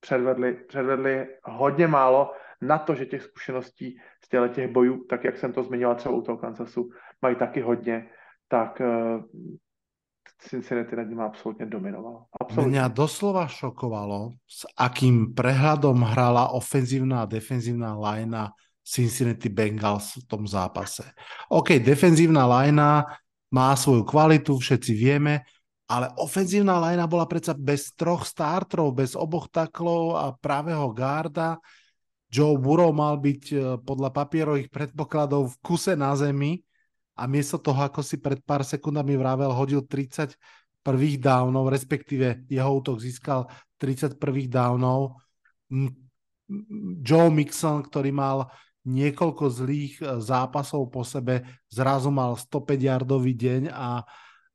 předvedli, předvedli hodně málo na to, že těch zkušeností z těle těch bojů, tak jak jsem to zmiňoval třeba u toho Kansasu, mají taky hodně, tak uh, Cincinnati nad ním absolútne dominovalo. Absolutne. Mňa doslova šokovalo, s akým prehľadom hrala ofenzívna a defenzívna lajna Cincinnati Bengals v tom zápase. OK, defenzívna lajna má svoju kvalitu, všetci vieme, ale ofenzívna lajna bola predsa bez troch startrov, bez oboch taklov a pravého garda. Joe Burrow mal byť eh, podľa papierových predpokladov v kuse na zemi a miesto toho, ako si pred pár sekundami vravel, hodil 30 prvých downov, respektíve jeho útok získal 30 prvých downov. Joe Mixon, ktorý mal niekoľko zlých e, zápasov po sebe, zrazu mal 105 yardový deň a,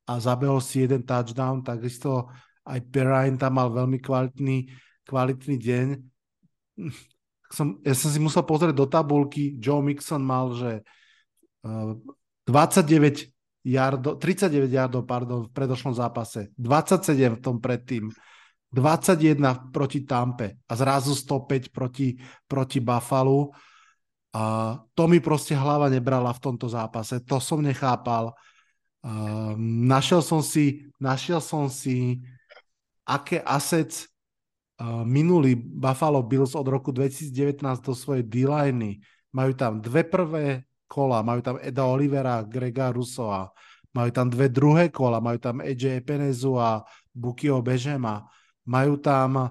a zabehol si jeden touchdown, takisto aj Perrine tam mal veľmi kvalitný, kvalitný deň. Som, ja som si musel pozrieť do tabulky, Joe Mixon mal, že uh, 29 yardo, 39 yardov, pardon, v predošlom zápase, 27 v tom predtým, 21 proti Tampe a zrazu 105 proti, proti Buffalo. A to mi prostě hlava nebrala v tomto zápase, to som nechápal. Uh, našiel som si, našiel som si, aké assets minuli Buffalo Bills od roku 2019 do svojej D-liny. Majú tam dve prvé kola, majú tam Eda Olivera, Grega Rusova, majú tam dve druhé kola, majú tam AJ Penezu a Bukio Bežema, majú tam uh,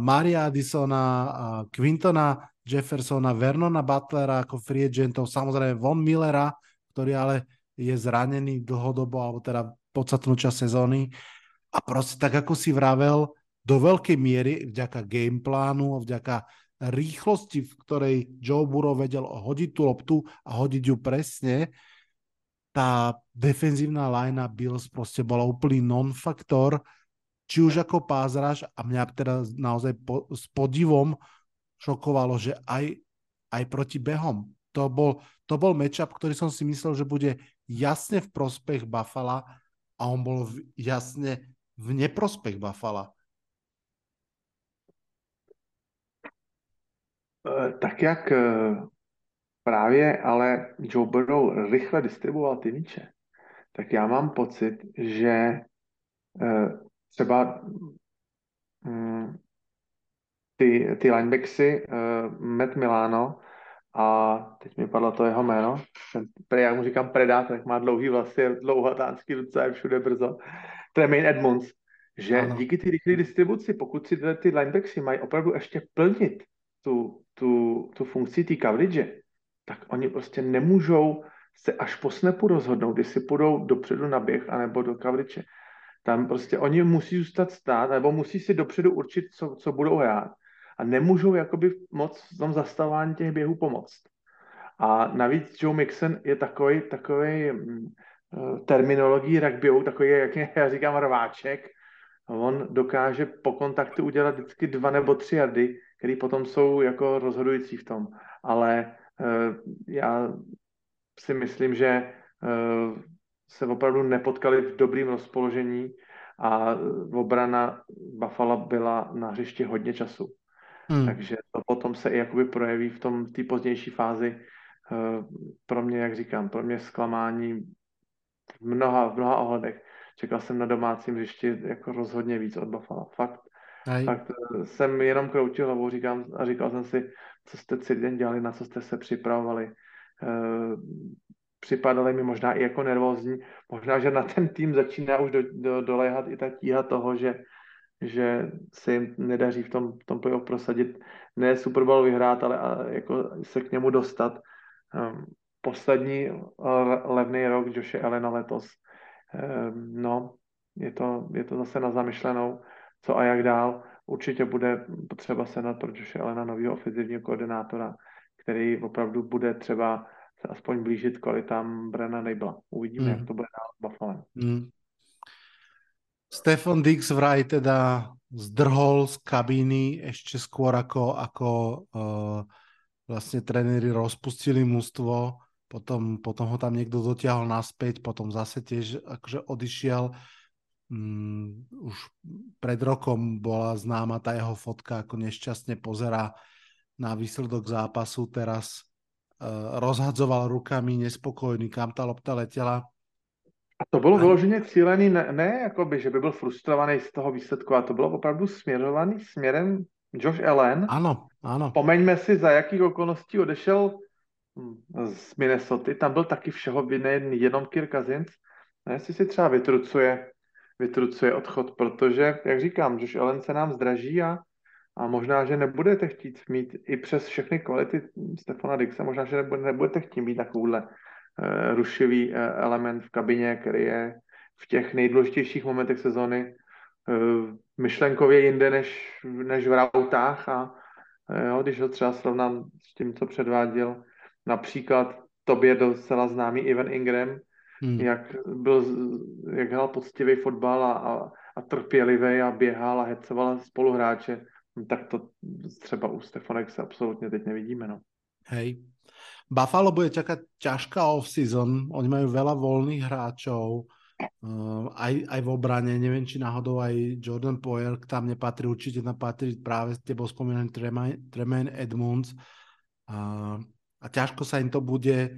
Maria Addisona, uh, Quintona Jeffersona, Vernona Butlera ako free agentov, samozrejme Von Millera, ktorý ale je zranený dlhodobo, alebo teda podstatnú časť sezóny. A proste tak, ako si vravel, do veľkej miery vďaka gameplánu, vďaka rýchlosti, v ktorej Joe Burrow vedel hodiť tú loptu a hodiť ju presne, tá defenzívna linea Bills proste bola úplný non-faktor, či už ako pázraž a mňa teda naozaj po, s podivom šokovalo, že aj, aj proti behom. To bol, to bol matchup, ktorý som si myslel, že bude jasne v prospech Buffalo a on bol v, jasne v neprospech Buffalo. Tak jak eh, právě ale Joe Burrow rychle distribuoval ty míče, tak já mám pocit, že eh, třeba mm, ty, ty linebacksy Matt Milano a teď mi padlo to jeho jméno, ten, já mu říkám Predátor, má dlouhý vlasy, dlouhatánský ruce a všude brzo, Tremaine Edmonds, že ano. díky ty rychlé distribuci, pokud si ty linebacksy mají opravdu ještě plnit tu, tu, tu funkci té coverage, tak oni prostě nemůžou se až po snapu rozhodnout, jestli půjdou dopředu na běh anebo do coverage. Tam prostě oni musí zůstat stát, nebo musí si dopředu určit, co, co budou hrát. A nemůžou jakoby moc v tom zastavování těch běhů pomoct. A navíc Joe Mixon je takový, takový mm, eh, terminologií rugbyovou, takový, jak já říkám, rváček. On dokáže po kontaktu udělat vždycky dva nebo tři jardy, které potom jsou jako rozhodující v tom. Ale uh, já si myslím, že uh, se opravdu nepotkali v dobrým rozpoložení a obrana Buffalo byla na hřišti hodně času. Hmm. Takže to potom se i jakoby projeví v tom té pozdější fázi. Uh, pro mě, jak říkám, pro mě zklamání v mnoha, v mnoha ohledech. Čekal jsem na domácím hřišti jako rozhodně víc od Buffalo. Fakt Aj. Tak eh, jsem jenom kroutil hlavou říkám, a říkal jsem si, co jste celý den dělali, na co jste se připravovali. Uh, připadali mi možná i jako nervózní. Možná, že na ten tým začíná už do, do, doléhat i ta tíha toho, že, že se jim nedaří v tom, tom playoff prosadit. Ne Super Bowl vyhrát, ale a, jako se k němu dostat. Um, poslední levný rok Joše Elena letos. Um, no, je to, je to zase na zamyšlenou co a jak dál. Určitě bude potřeba se na to Joše Elena, nového ofenzivního koordinátora, který opravdu bude třeba se aspoň blížit kvalitám Brena Nebla. Uvidíme, mm. jak to bude dál s Buffalo. Mm. Stefan Dix vraj teda zdrhol z kabíny ešte skôr ako, ako uh, vlastne tréneri rozpustili mužstvo, potom, potom ho tam niekto dotiahol naspäť, potom zase tiež akože odišiel um, už pred rokom bola známa tá jeho fotka, ako nešťastne pozera na výsledok zápasu, teraz uh, rozhadzoval rukami, nespokojný, kam ta lopta letěla. A to bylo vyloženě cílený, ne, ne jakoby, že by byl frustrovaný z toho výsledku, a to bylo opravdu směrovaný směrem Josh Allen. Ano, ano. Pomeňme si, za jakých okolností odešel hm, z Minnesota. Tam byl taky všeho vinen jenom Kirk Cousins. A jestli si třeba vytrucuje vytrucuje odchod, protože, jak říkám, Josh Allen se nám zdraží a, a možná, že nebudete chtít mít i přes všechny kvality Stefana Dixe, možná, že nebudete chtít mít takovýhle uh, rušivý uh, element v kabině, který je v těch nejdůležitějších momentech sezony uh, myšlenkově jinde než, než v rautách a jo, když ho třeba srovnám s tím, co předváděl například tobě docela známý Ivan Ingram, hmm. jak, byl, jak hrál poctivý fotbal a, a, a trpělivý a běhal a hecoval spoluhráče, no, tak to třeba u Stefanek se absolutně teď nevidíme. No. Hej. Buffalo bude čakať ťažká off-season, oni majú veľa voľných hráčov, uh, aj, aj v obrane, neviem, či náhodou aj Jordan Poyer tam nepatrí, určite tam patrí práve tebou spomínaný Tremaine Edmunds uh, a ťažko sa im to bude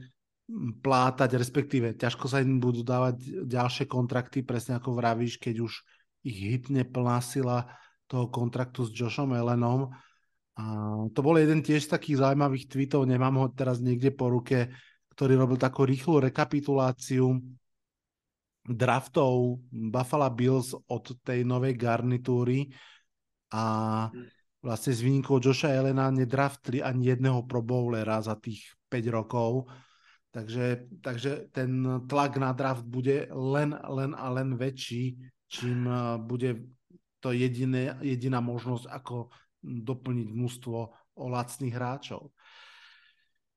plátať, respektíve ťažko sa im budú dávať ďalšie kontrakty, presne ako vravíš, keď už ich hitne plná sila toho kontraktu s Joshom Ellenom. A to bol jeden tiež z takých zaujímavých tweetov, nemám ho teraz niekde po ruke, ktorý robil takú rýchlu rekapituláciu draftov Buffalo Bills od tej novej garnitúry a vlastne s výnimkou Joša Elena nedraftli ani jedného pro bowlera za tých 5 rokov. Takže, takže ten tlak na draft bude len, len a len väčší, čím eh, bude to jediné, jediná možnosť, ako doplniť mužstvo o lacných hráčov.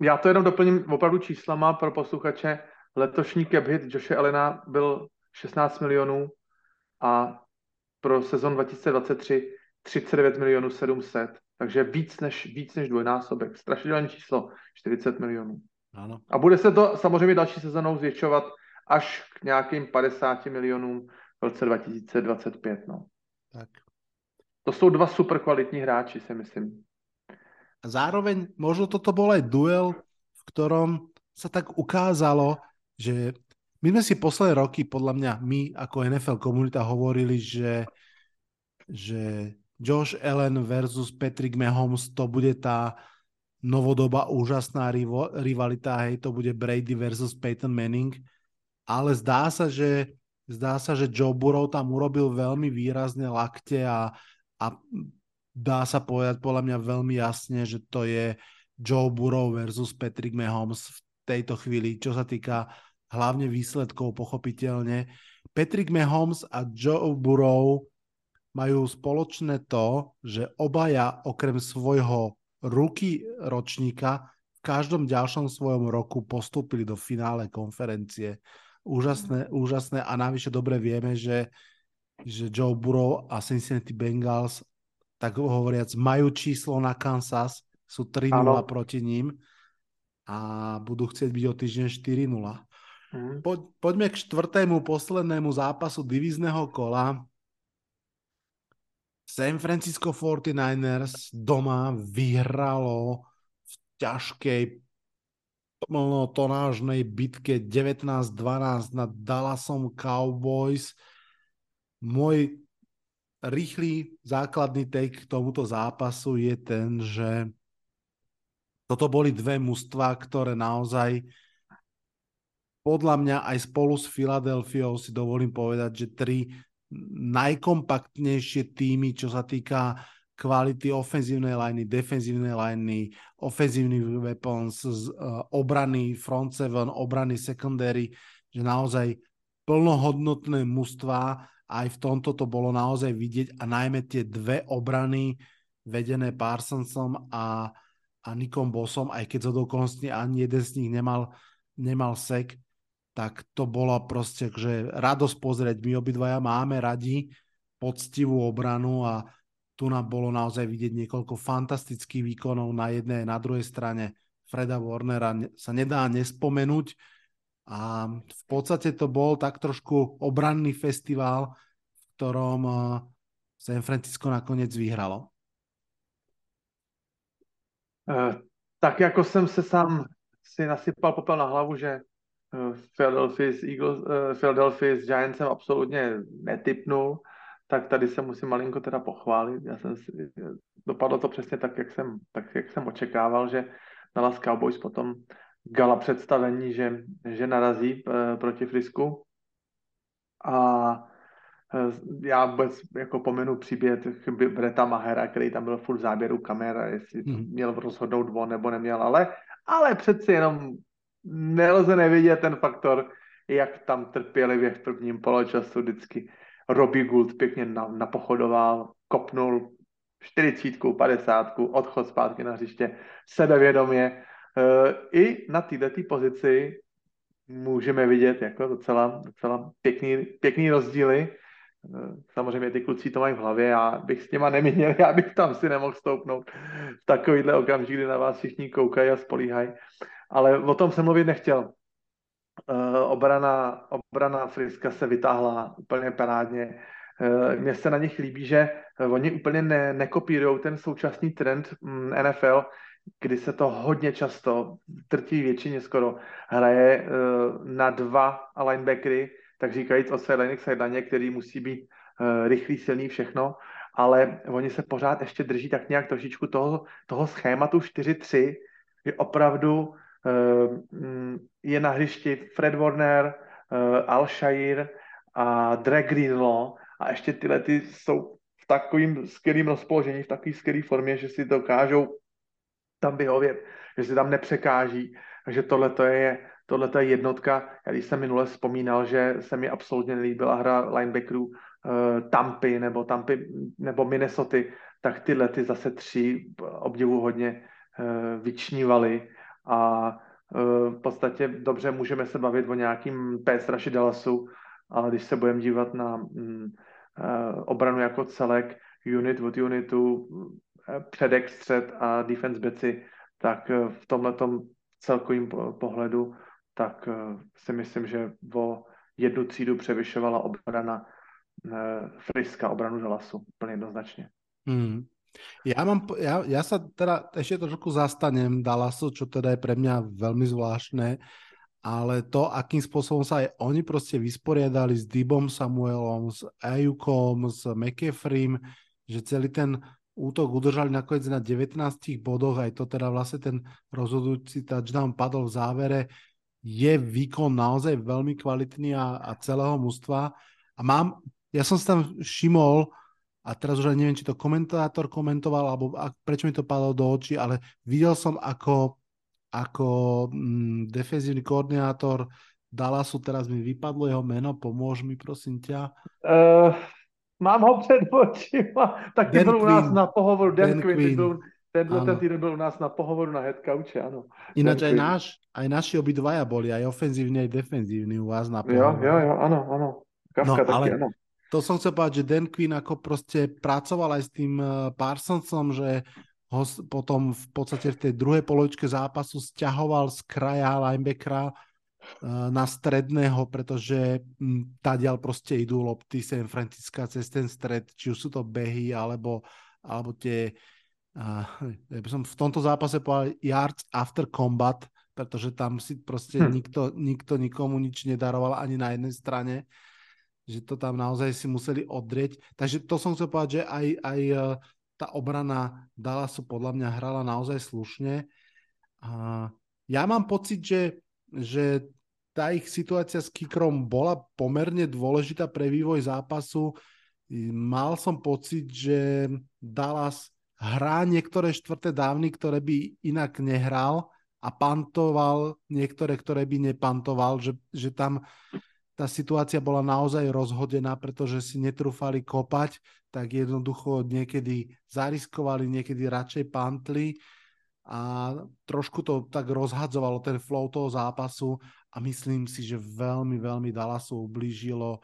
Já to jenom doplním opravdu číslama pro posluchače. Letošní cap hit Joše Elena byl 16 milionů a pro sezon 2023 39 milionů 700. Takže víc než, víc než dvojnásobek. Strašidelné číslo, 40 milionů. Ano. A bude se to samozřejmě další sezonou zvětšovat až k nějakým 50 milionům v roce 2025. No. Tak. To jsou dva super kvalitní hráči, si myslím. A zároveň možno toto bol aj duel, v ktorom sa tak ukázalo, že my sme si posledné roky, podľa mňa, my ako NFL komunita hovorili, že, že Josh Allen versus Patrick Mahomes, to bude tá novodoba úžasná rivalita, hej, to bude Brady versus Peyton Manning, ale zdá sa, že zdá sa, že Joe Burrow tam urobil veľmi výrazne lakte a, a dá sa povedať podľa mňa veľmi jasne, že to je Joe Burrow versus Patrick Mahomes v tejto chvíli, čo sa týka hlavne výsledkov pochopiteľne. Patrick Mahomes a Joe Burrow majú spoločné to, že obaja okrem svojho ruky ročníka v každom ďalšom svojom roku postúpili do finále konferencie. Úžasné, úžasné a navyše dobre vieme, že, že Joe Burrow a Cincinnati Bengals tak hovoriac majú číslo na Kansas, sú 3-0 proti ním a budú chcieť byť o týždeň 4-0. Mm. Po, poďme k štvrtému poslednému zápasu divízneho kola. San Francisco 49ers doma vyhralo v ťažkej tonážnej bitke 19-12 nad Dallasom Cowboys. Môj rýchly základný take k tomuto zápasu je ten, že toto boli dve mužstva, ktoré naozaj podľa mňa aj spolu s Filadelfiou si dovolím povedať, že tri najkompaktnejšie týmy, čo sa týka kvality ofenzívnej liney, defenzívnej liney, ofenzívnych weapons, uh, obrany front seven, obrany secondary, že naozaj plnohodnotné mužstva, aj v tomto to bolo naozaj vidieť a najmä tie dve obrany vedené Parsonsom a, a Nikom Bosom, aj keď zo dokonstne ani jeden z nich nemal, nemal sek, tak to bolo proste, že radosť pozrieť. My obidvaja máme radi poctivú obranu a tu nám bolo naozaj vidieť niekoľko fantastických výkonov na jednej na druhej strane. Freda Warnera sa nedá nespomenúť a v podstate to bol tak trošku obranný festival, v ktorom eh, San Francisco nakoniec vyhralo. Uh, tak jako jsem se sám si nasypal popel na hlavu, že Philadelphia s, Eagles, uh, Philadelphia s Giantsem absolutně netypnul, tak tady se musím malinko teda pochválit. Já jsem si, dopadlo to přesně tak, jak jsem, tak, jak jsem očekával, že Dallas Cowboys potom gala představení, že, že narazí uh, proti Frisku. A uh, já vůbec jako pomenu příběh Breta Mahera, který tam byl furt v záběru kamera, jestli mm. měl rozhodnout on nebo neměl, ale, ale přeci jenom nelze nevidět ten faktor, jak tam trpělivě v prvním poločasu vždycky Robbie Gould pěkně napochodoval, kopnul 40, 50, odchod zpátky na hřiště, sebevědomě. E, I na této pozici můžeme vidět jako docela, docela pěkný, pěkný rozdíly. Samozřejmě ty kluci to mají v hlavě, já bych s těma neměl, já bych tam si nemohl stoupnout v takovýhle okamžik, kdy na vás všichni koukají a spolíhají ale o tom jsem mluvit nechtěl. Uh, obrana, obrana Friska se vytáhla úplně parádně. Uh, Mně se na nich líbí, že oni úplně ne, nekopírují ten současný trend mm, NFL, kdy se to hodně často, trtí většině skoro, hraje na dva linebackery, tak říkajíc od sideline k sideline, který musí být uh, rychlý, silný, všechno, ale oni se pořád ještě drží tak nějak trošičku toho, toho schématu 4-3, že opravdu Eh, je na hřišti Fred Warner, eh, Al Shire a Drake Greenlaw a ještě tyhle ty jsou v takovým skvělým rozpoložení, v takové skvělé formě, že si dokážou tam vyhovět, že si tam nepřekáží. Takže tohle je, tohle je jednotka. Já když jsem minule vzpomínal, že se mi absolutně nelíbila hra linebackerů uh, Tampy nebo Tampy nebo Minnesota, tak tyhle ty zase tři obdivu hodně uh, vyčnívaly a uh, v podstatě dobře můžeme se bavit o nějakým PS Dallasu, ale když se budeme dívat na um, uh, obranu jako celek, unit od unitu, předek, střed a defense beci, tak v tomhle celkovém pohledu, tak si myslím, že o jednu třídu převyšovala obrana Friska, obranu Dallasu, úplně jednoznačně. Hmm. Ja, mám, ja, ja sa teda ešte trošku zastanem Dallasu, čo teda je pre mňa veľmi zvláštne, ale to, akým spôsobom sa aj oni proste vysporiadali s Dibom Samuelom, s Ajukom, s McAfreem, že celý ten útok udržali nakoniec na 19 bodoch, aj to teda vlastne ten rozhodujúci touchdown padol v závere, je výkon naozaj veľmi kvalitný a, a celého mužstva. A mám, ja som si tam všimol, a teraz už neviem, či to komentátor komentoval, alebo prečo mi to padlo do očí, ale videl som ako, ako mm, defenzívny koordinátor Dallasu, teraz mi vypadlo jeho meno, pomôž mi prosím ťa. Uh, mám ho před očima, taky Dan byl u nás na pohovoru, Dan, Dan Quinn, Quinn. Byl, tenhle ten týden byl u nás na pohovoru na headcouche, ano. Ináč aj, náš, aj naši obidvaja boli, aj ofenzívne, aj defenzívni u vás na pohovoru. Jo, jo, jo, ano, ano. Kafka no, taky, ale, ano to som chcel povedať, že Dan Quinn ako proste pracoval aj s tým eh, Parsonsom, že ho potom v podstate v tej druhej polovičke zápasu stiahoval z kraja linebackera eh, na stredného, pretože hm, tadiaľ proste idú lopty San Francisca cez ten stred, či už sú to behy, alebo, alebo tie uh, ja by som v tomto zápase povedal yards after combat, pretože tam si proste hm. nikto, nikto nikomu nič nedaroval ani na jednej strane že to tam naozaj si museli odrieť. Takže to som chcel povedať, že aj, aj e, tá obrana Dallasu podľa mňa hrala naozaj slušne. A ja mám pocit, že, že tá ich situácia s Kikrom bola pomerne dôležitá pre vývoj zápasu. Mal som pocit, že Dallas hrá niektoré štvrté dávny, ktoré by inak nehral a pantoval niektoré, ktoré by nepantoval, že, že tam tá situácia bola naozaj rozhodená, pretože si netrúfali kopať, tak jednoducho niekedy zariskovali, niekedy radšej pantli a trošku to tak rozhadzovalo ten flow toho zápasu a myslím si, že veľmi, veľmi Dallasu ublížilo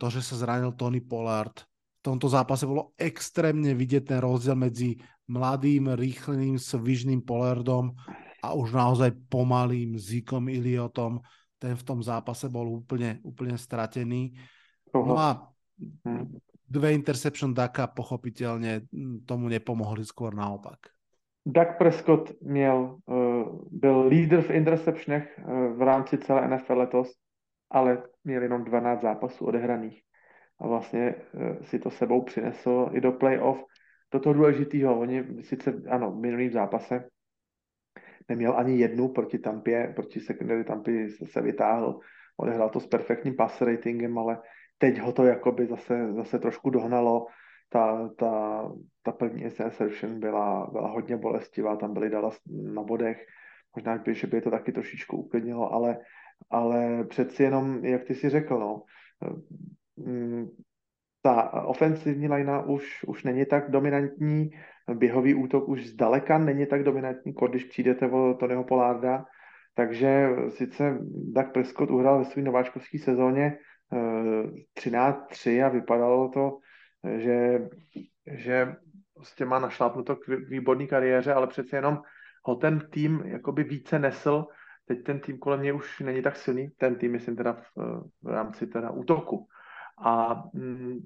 to, že sa zranil Tony Pollard. V tomto zápase bolo extrémne vidieť ten rozdiel medzi mladým, rýchlým, svižným Pollardom a už naozaj pomalým Zikom Iliotom ten v tom zápase bol úplne, úplne stratený. No a hm. dve interception Daka pochopitelně hm, tomu nepomohli, skôr naopak. Dak Prescott měl, uh, byl lídr v interceptionech uh, v rámci celé NFL letos, ale měl jenom 12 zápasů odehraných. A vlastně uh, si to sebou přinesl i do playoff. Do toho důležitého, oni sice, ano, v minulým zápase neměl ani jednu proti Tampě, proti secondary Tampy se vytáhl, odehrál to s perfektním pass ratingem, ale teď ho to jakoby zase, zase trošku dohnalo. Ta, ta, ta první interception byla, byla hodně bolestivá, tam byly dala na bodech, možná že by to taky trošičku uklidnilo, ale, ale přeci jenom, jak ty si řekl, no, ta ofensivní lajna už, už není tak dominantní, běhový útok už zdaleka není tak dominantní, když přijdete o Tonyho Polárda, takže sice Doug Prescott uhrál ve své nováčkovské sezóně 13-3 eh, a vypadalo to, že, že prostě má našlápnuto k výborné kariéře, ale přece jenom ho ten tým jakoby více nesl. Teď ten tým kolem něj už není tak silný, ten tým myslím teda v, v rámci teda útoku. A mm,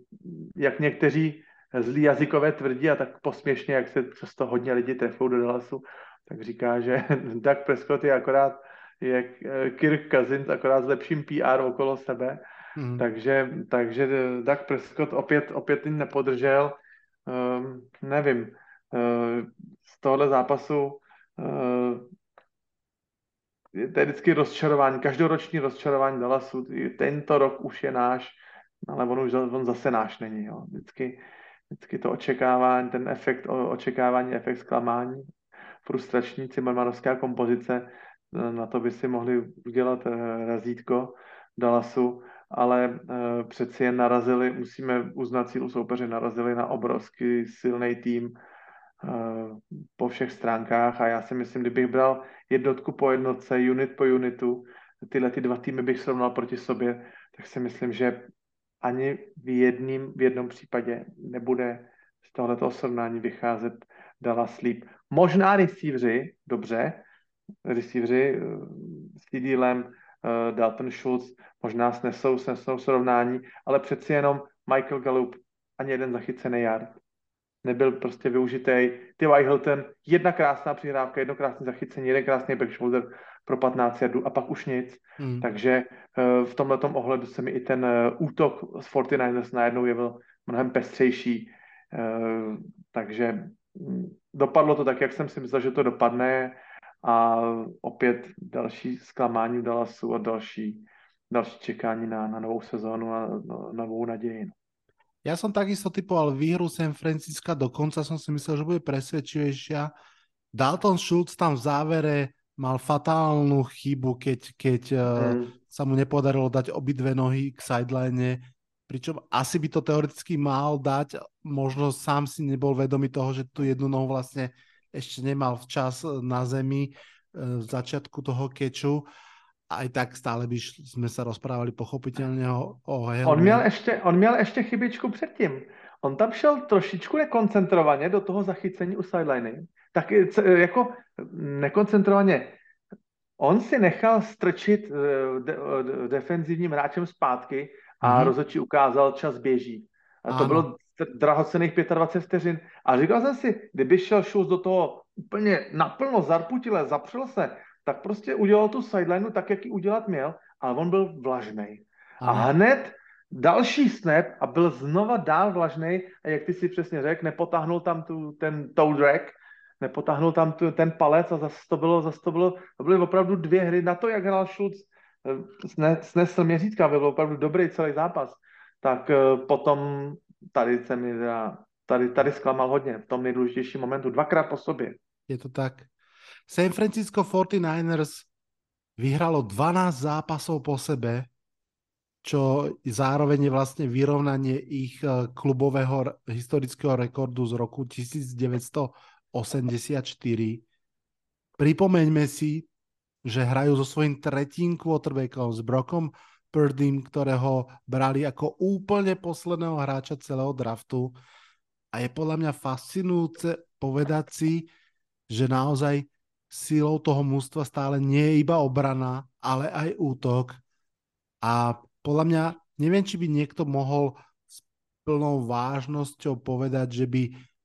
jak někteří zlí jazykové tvrdí a tak posměšně, jak se často hodně lidi trefou do Dallasu, tak říká, že Doug Prescott je akorát je Kirk Cousins, akorát s lepším PR okolo sebe. Hmm. Takže, takže Doug Prescott opět, opět nepodržel. Um, nevím, uh, z tohohle zápasu uh, je to vždycky rozčarování, každoroční rozčarování Dallasu. Tento rok už je náš ale on už on zase náš není. Jo. Vždycky, vždycky to očekávání, ten efekt očekávání, efekt zklamání, frustrační cimrmanovská kompozice, na to by si mohli udělat eh, razítko Dallasu, ale uh, přeci jen narazili, musíme uznat sílu soupeře, narazili na obrovský silný tým po všech stránkách a já si myslím, kdybych bral jednotku po jednotce, unit po unitu, tyhle ty dva týmy bych srovnal proti sobě, tak si myslím, že ani v, jedním, v jednom případě nebude z tohoto srovnání vycházet Dallas líp. Možná receivři, dobře, receivři s CD Lamb, uh, Dalton Schultz možná snesou, snesou srovnání, ale přeci jenom Michael Gallup ani jeden zachycený yard. Nebyl prostě využitý. Ty Hilton, jedna krásná přihrávka, jedno krásné zachycení, jeden krásný back shoulder pro 15 yardů a pak už nic. Hmm. Takže uh, v tomhle ohledu se mi i ten uh, útok z 49ers najednou jevil mnohem pestřejší. Uh, takže um, dopadlo to tak, jak jsem si myslel, že to dopadne a opět další zklamání v Dallasu a další, další čekání na, na novou sezónu a no, novou naději. Ja som takisto typoval výhru San Francisca, dokonca som si myslel, že bude presvedčivejšia. Dalton Schultz tam v závere mal fatálnu chybu, keď, keď mm. sa mu nepodarilo dať obidve nohy k sideline, pričom asi by to teoreticky mal dať, možno sám si nebol vedomý toho, že tu jednu nohu vlastne ešte nemal včas eh, na zemi eh, v začiatku toho keču. Aj tak stále by sme sa rozprávali pochopitelně o, o On měl, ještě, on měl ještě chybičku předtím. On tam šel trošičku nekoncentrovaně do toho zachycení u sideliny. Tak jako nekoncentrovaně. On si nechal strčit eh, de, de, defenzivním hráčem zpátky a mm-hmm. rozhodčí ukázal, čas běží. A to ano. bylo drahocených 25 vteřin. A říkal jsem si, kdyby šel Schulz do toho úplně naplno, zarputile, zapřel se, tak prostě udělal tu sidelineu tak, jak ji udělat měl, ale on byl vlažný. A hned další snap a byl znova dál vlažný a jak ty si přesně řekl, nepotáhnul tam tu, ten toe drag, nepotáhnul tam tu, ten palec a zase to bylo, zase to bylo, to byly opravdu dvě hry na to, jak hrál Schulz, eh, snesl měřítka, byl opravdu dobrý celý zápas, tak eh, potom tady se mi tady, tady zklamal hodně v tom nejdůležitějším momentu, dvakrát po sobě. Je to tak. San Francisco 49ers vyhralo 12 zápasov po sebe, čo zároveň je vlastne vyrovnanie ich eh, klubového historického rekordu z roku 1984. Pripomeňme si, že hrajú so svojím tretím quarterbackom, s Brockom Purdym, ktorého brali ako úplne posledného hráča celého draftu. A je podľa mňa fascinujúce povedať si, že naozaj silou toho mústva stále nie je iba obrana, ale aj útok. A podľa mňa, neviem, či by niekto mohol s plnou vážnosťou povedať, že by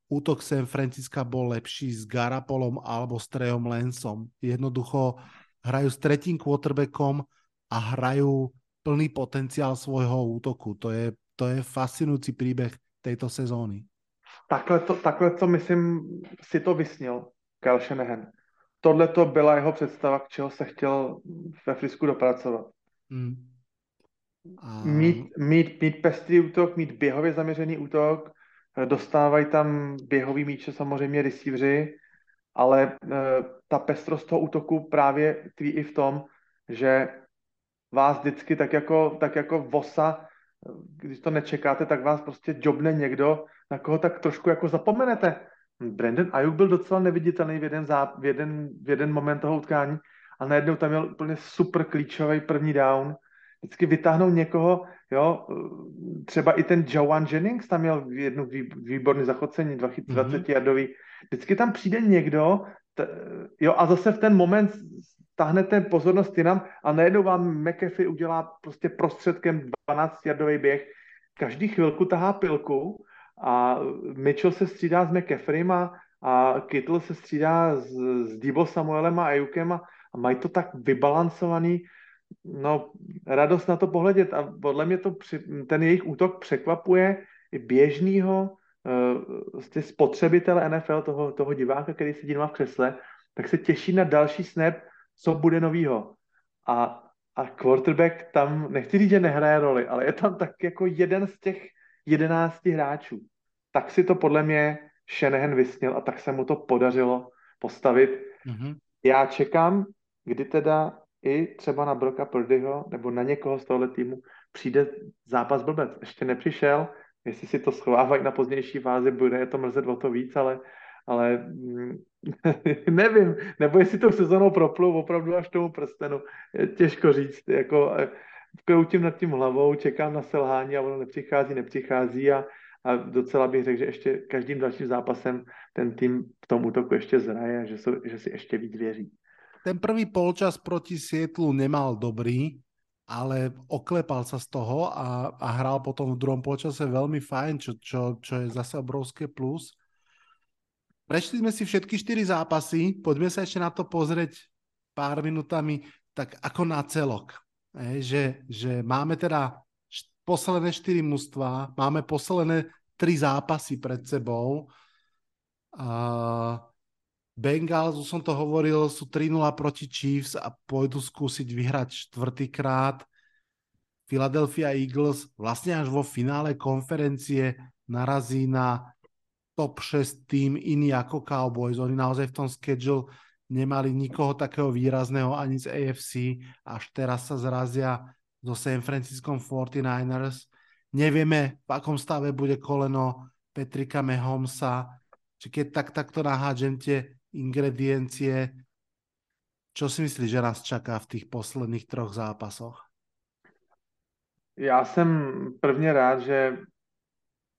útok San Francisca bol lepší s Garapolom alebo s Trejom Lensom. Jednoducho hrajú s tretím quarterbackom a hrajú plný potenciál svojho útoku. To je, to je fascinující příběh této sezóny. Takhle to, takhle to myslím, si to vysnil Kyle Shanahan. Tohle to byla jeho představa, k čeho se chtěl ve Frisku dopracovat. Hmm. A... Mít, mít, mít pestrý útok, mít běhově zaměřený útok, dostávají tam běhový míče samozřejmě receivři, ale e, ta pestrost toho útoku právě tví i v tom, že vás vždycky tak jako, tak jako vosa, když to nečekáte, tak vás prostě jobne někdo, na koho tak trošku jako zapomenete. Brandon Ayuk byl docela neviditelný v jeden, zá, v jeden, v jeden moment toho utkání a najednou tam měl úplně super klíčový první down. Vždycky vytáhnou někoho, jo, třeba i ten Joan Jennings tam měl jednu výborný zachodcení, 20 mm-hmm. jardový. Vždycky tam přijde někdo, t, jo, a zase v ten moment táhnete pozornost jinam a najednou vám McAfee udělá prostě prostředkem 12-jardový běh. Každý chvilku tahá pilku a Mitchell se střídá s McAfeeem a, a Kittle se střídá s, s Debo Samuelem a Ayukem a, a mají to tak vybalancovaný, no radost na to pohledět a podle mě to při, ten jejich útok překvapuje i běžného uh, spotřebitele NFL, toho, toho diváka, který sedí doma v křesle, tak se těší na další snap co bude novýho. A, a quarterback tam, nechci říct, že nehraje roli, ale je tam tak jako jeden z těch jedenácti hráčů. Tak si to podle mě Shanahan vysněl a tak se mu to podařilo postavit. Mm-hmm. Já čekám, kdy teda i třeba na Broka Purdyho nebo na někoho z tohohle týmu přijde zápas blbec. Ještě nepřišel, jestli si to schovávají na pozdější fázi, bude je to mrzet o to víc, ale, ale mm, nevím, nebo jestli to sezónou proplou opravdu až tomu prstenu, je těžko říct, jako eh, kroutím nad tím hlavou, čekám na selhání a ono nepřichází, nepřichází a, a docela bych řekl, že ještě každým dalším zápasem ten tým v tom útoku ještě zraje, že, so, že si ještě víc věří. Ten prvý polčas proti Sietlu nemal dobrý, ale oklepal sa z toho a, a hral potom v druhom polčase veľmi fajn, čo, čo, čo je zase obrovské plus. Prešli sme si všetky štyri zápasy, poďme sa ešte na to pozrieť pár minutami, tak ako na celok. E, že, že máme teda posledné štyri mužstva, máme posledné tri zápasy pred sebou. A Bengals, už som to hovoril, sú 3-0 proti Chiefs a pôjdu skúsiť vyhrať štvrtýkrát. Philadelphia Eagles vlastne až vo finále konferencie narazí na top 6 tým iný ako Cowboys. Oni naozaj v tom schedule nemali nikoho takého výrazného ani z AFC. Až teraz sa zrazia so San Francisco 49ers. Nevieme, v akom stave bude koleno Petrika Mahomesa. Či keď tak takto nahádžem tie ingrediencie. Čo si myslíš, že nás čaká v těch posledních troch zápasoch? Já jsem prvně rád, že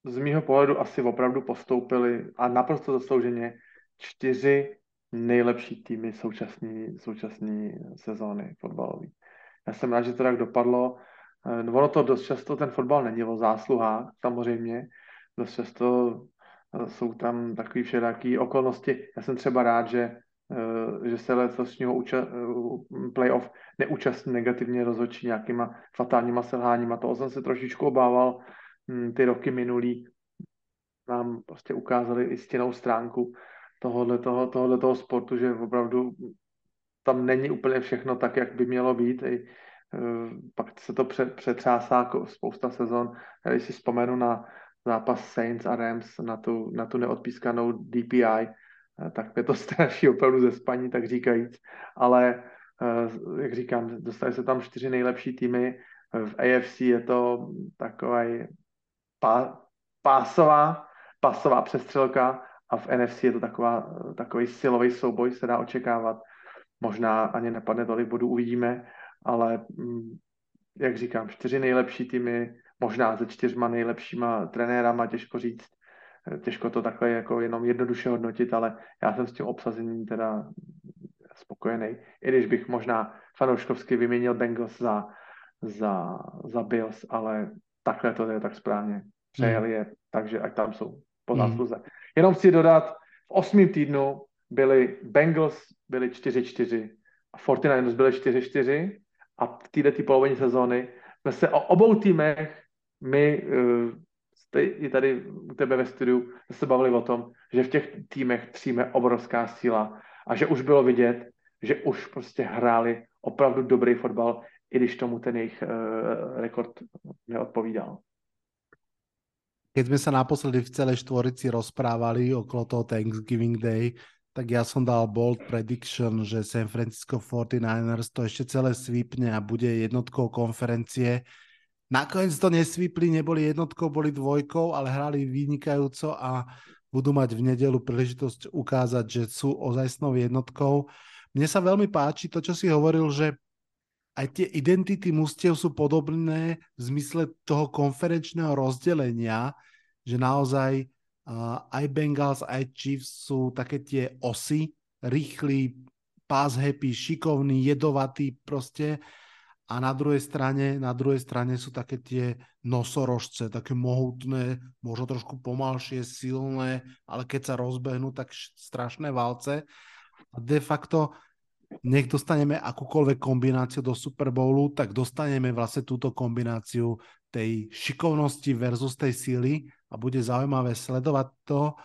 z mýho pohledu asi opravdu postoupili a naprosto zaslouženě čtyři nejlepší týmy současné současný sezóny fotbalové. Já jsem rád, že to tak dopadlo. Eh, ono to dost často, ten fotbal není o zásluhách, samozřejmě. Dost často jsou tam takové všelijaké okolnosti. Já jsem třeba rád, že, eh, že se letošního eh, playoff neúčastní negativně rozhodčí nějakýma fatálníma selháníma. Toho jsem se trošičku obával hm, ty roky minulý. Nám prostě ukázali i stěnou stránku tohohle toho, tohohle toho sportu, že opravdu tam není úplně všechno tak, jak by mělo být. I, eh, pak se to přetřásá spousta sezon. Když si vzpomenu na zápas Saints a Rams na tu, na tu neodpískanou DPI, eh, tak mě to straší opravdu ze spaní, tak říkajíc. Ale eh, jak říkám, dostali se tam čtyři nejlepší týmy. V AFC je to taková pá, pásová, pasová přestřelka a v NFC je to taková, takový silový souboj, se dá očekávat. Možná ani nepadne tolik bodů, uvidíme, ale mm, jak říkám, čtyři nejlepší týmy možná se čtyřma nejlepšíma trenérama, těžko říct, těžko to takhle jako jenom jednoduše hodnotit, ale já jsem s tím obsazením teda spokojený. I když bych možná fanouškovsky vyměnil Bengals za, za, za Bills, ale takhle to je tak správně. Přejeli je, takže ať tam jsou po hmm. zásluze. Mm. Jenom chci dodat, v osmém týdnu byli Bengals byli 4-4 a 49ers byli 4-4 a v této polovině sezóny jsme se o obou týmech my uh, i tady u tebe ve studiu se bavili o tom, že v těch týmech tříme obrovská síla a že už bylo vidět, že už prostě hráli opravdu dobrý fotbal, i když tomu ten jejich uh, rekord neodpovídal. Keď jsme se naposledy v celé štvorici rozprávali okolo toho Thanksgiving Day, tak ja som dal bold prediction, že San Francisco 49ers to ešte celé svípne a bude jednotkou konferencie Nakoniec to nesvípli, neboli jednotkou, boli dvojkou, ale hrali vynikajúco a budú mať v nedelu príležitosť ukázať, že sú ozajstnou jednotkou. Mne sa veľmi páči to, čo si hovoril, že aj tie identity mustiev sú podobné v zmysle toho konferenčného rozdelenia, že naozaj uh, aj Bengals, aj Chiefs sú také tie osy, rýchly, pass happy, šikovný, jedovatý proste a na druhej strane, na druhej strane sú také tie nosorožce, také mohutné, možno trošku pomalšie, silné, ale keď sa rozbehnú, tak strašné valce. A de facto, nech dostaneme akúkoľvek kombináciu do Super Bowlu, tak dostaneme vlastne túto kombináciu tej šikovnosti versus tej síly a bude zaujímavé sledovať to.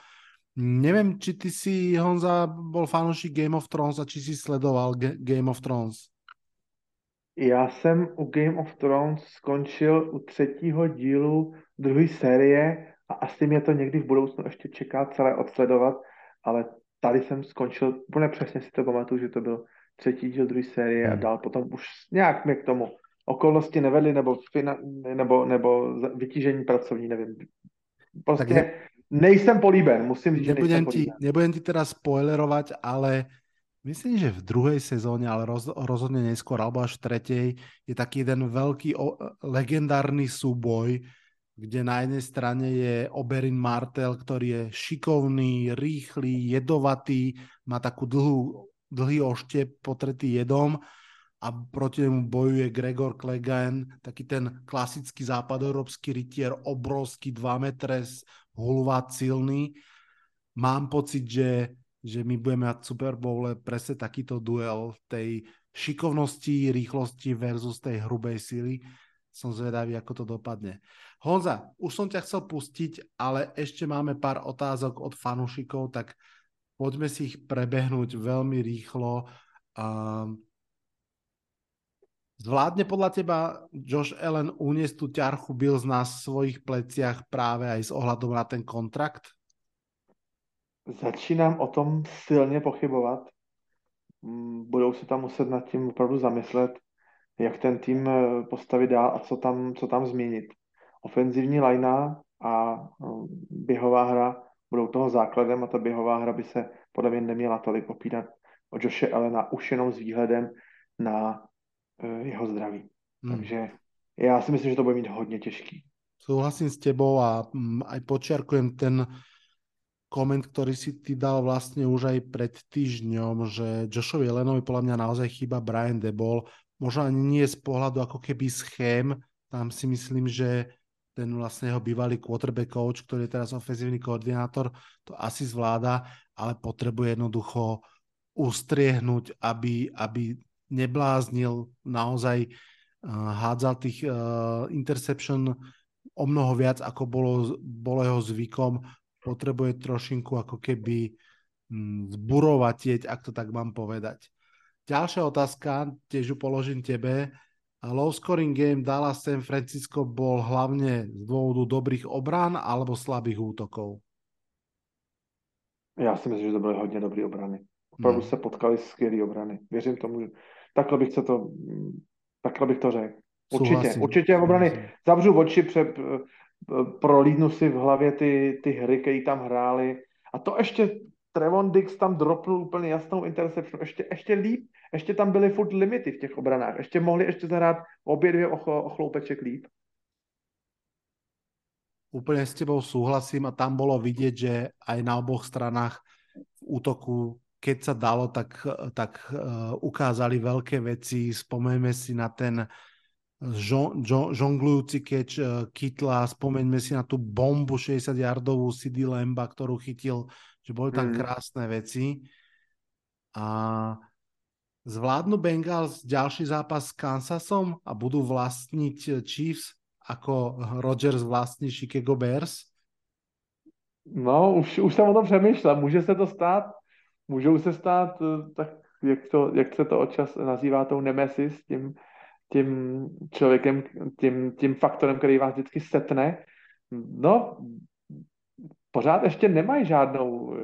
Neviem, či ty si, Honza, bol fanúšik Game of Thrones a či si sledoval Game of Thrones. Já jsem u Game of Thrones skončil u třetího dílu druhé série a asi mě to někdy v budoucnu ještě čeká celé odsledovat, ale tady jsem skončil, úplně přesně si to pamatuju, že to byl třetí díl druhé série hmm. a dál potom už nějak mě k tomu okolnosti nevedly, nebo, fina, nebo, nebo vytížení pracovní, nevím. Prostě tak ne, nejsem políben, musím říct, nebudem že nejsem ti, políben. Nebudem ti teda spoilerovat, ale myslím, že v druhej sezóne, ale roz, rozhodne neskôr, alebo až v tretej, je taký jeden veľký o, legendárny súboj, kde na jednej strane je Oberyn Martel, ktorý je šikovný, rýchly, jedovatý, má takú dlhú, dlhý oštep potretý jedom a proti nemu bojuje Gregor Clegane, taký ten klasický západoeurópsky rytier, obrovský, 2 metre, hulvát, silný. Mám pocit, že, že my budeme mať Super Bowl presne takýto duel tej šikovnosti, rýchlosti versus tej hrubej sily. Som zvedavý, ako to dopadne. Honza, už som ťa chcel pustiť, ale ešte máme pár otázok od fanúšikov, tak poďme si ich prebehnúť veľmi rýchlo. Um, Zvládne podľa teba Josh Allen uniesť tú ťarchu Bills na svojich pleciach práve aj s ohľadom na ten kontrakt? Začínám o tom silně pochybovat. Mm, budou se tam muset nad tím opravdu zamyslet, jak ten tým eh, postavit dál a co tam, co tam změnit. Ofenzivní lajna a eh, běhová hra budou toho základem a ta běhová hra by se podle mě neměla tolik opírat o Joshe Elena už jenom s výhledem na Eh, jeho zdraví. Hmm. Takže já si myslím, že to bude mít hodně těžký. Souhlasím s tebou a mm, aj počiarkujem ten koment, ktorý si ty dal vlastne už aj pred týždňom, že Joshovi Lenovi podľa mňa naozaj chýba Brian Debol. Možno ani nie z pohľadu ako keby schém, tam si myslím, že ten vlastne jeho bývalý quarterback coach, ktorý je teraz ofenzívny koordinátor, to asi zvláda, ale potrebuje jednoducho ustriehnúť, aby, aby nebláznil, naozaj uh, hádzal tých uh, interception o mnoho viac, ako bolo, bolo jeho zvykom. Potrebuje trošinku ako keby um, zburovať, ak to tak mám povedať. Ďalšia otázka, tiež ju položím tebe. Low scoring game Dallas San Francisco bol hlavne z dôvodu dobrých obrán alebo slabých útokov? Já si myslím, že to byly hodně dobré obrany. Opravdu hmm. se potkali skvělé obrany. Věřím tomu, že Takhle bych, se to, takhle bych to řekl. Určitě, Souhlasím. určitě obrany. Zavřu oči, před, prolídnu si v hlavě ty, ty hry, které tam hráli. A to ještě Trevon Dix tam dropnul úplně jasnou interception, ještě, ještě líp, ještě tam byly furt limity v těch obranách, ještě mohli ještě zahrát obě dvě o, chloupeček líp. Úplně s tebou súhlasím a tam bolo vidieť, že aj na oboch stranách v útoku keď sa dalo, tak, tak uh, ukázali veľké veci. Spomeňme si na ten žonglujúci keč uh, Kytla, spomeňme si na tú bombu 60-yardovú CD Lemba, ktorú chytil, že boli tam mm. krásne veci. A zvládnu Bengals ďalší zápas s Kansasom a budú vlastniť Chiefs ako Rodgers vlastní Chicago Bears? No, už, už jsem o tom přemýšlel. Může se to stát můžou se stát, eh, tak jak, to, jak se to odčas nazývá, tou nemesis, tím, tím člověkem, tím, tím faktorem, který vás vždycky setne. No, pořád ještě nemají žádnou,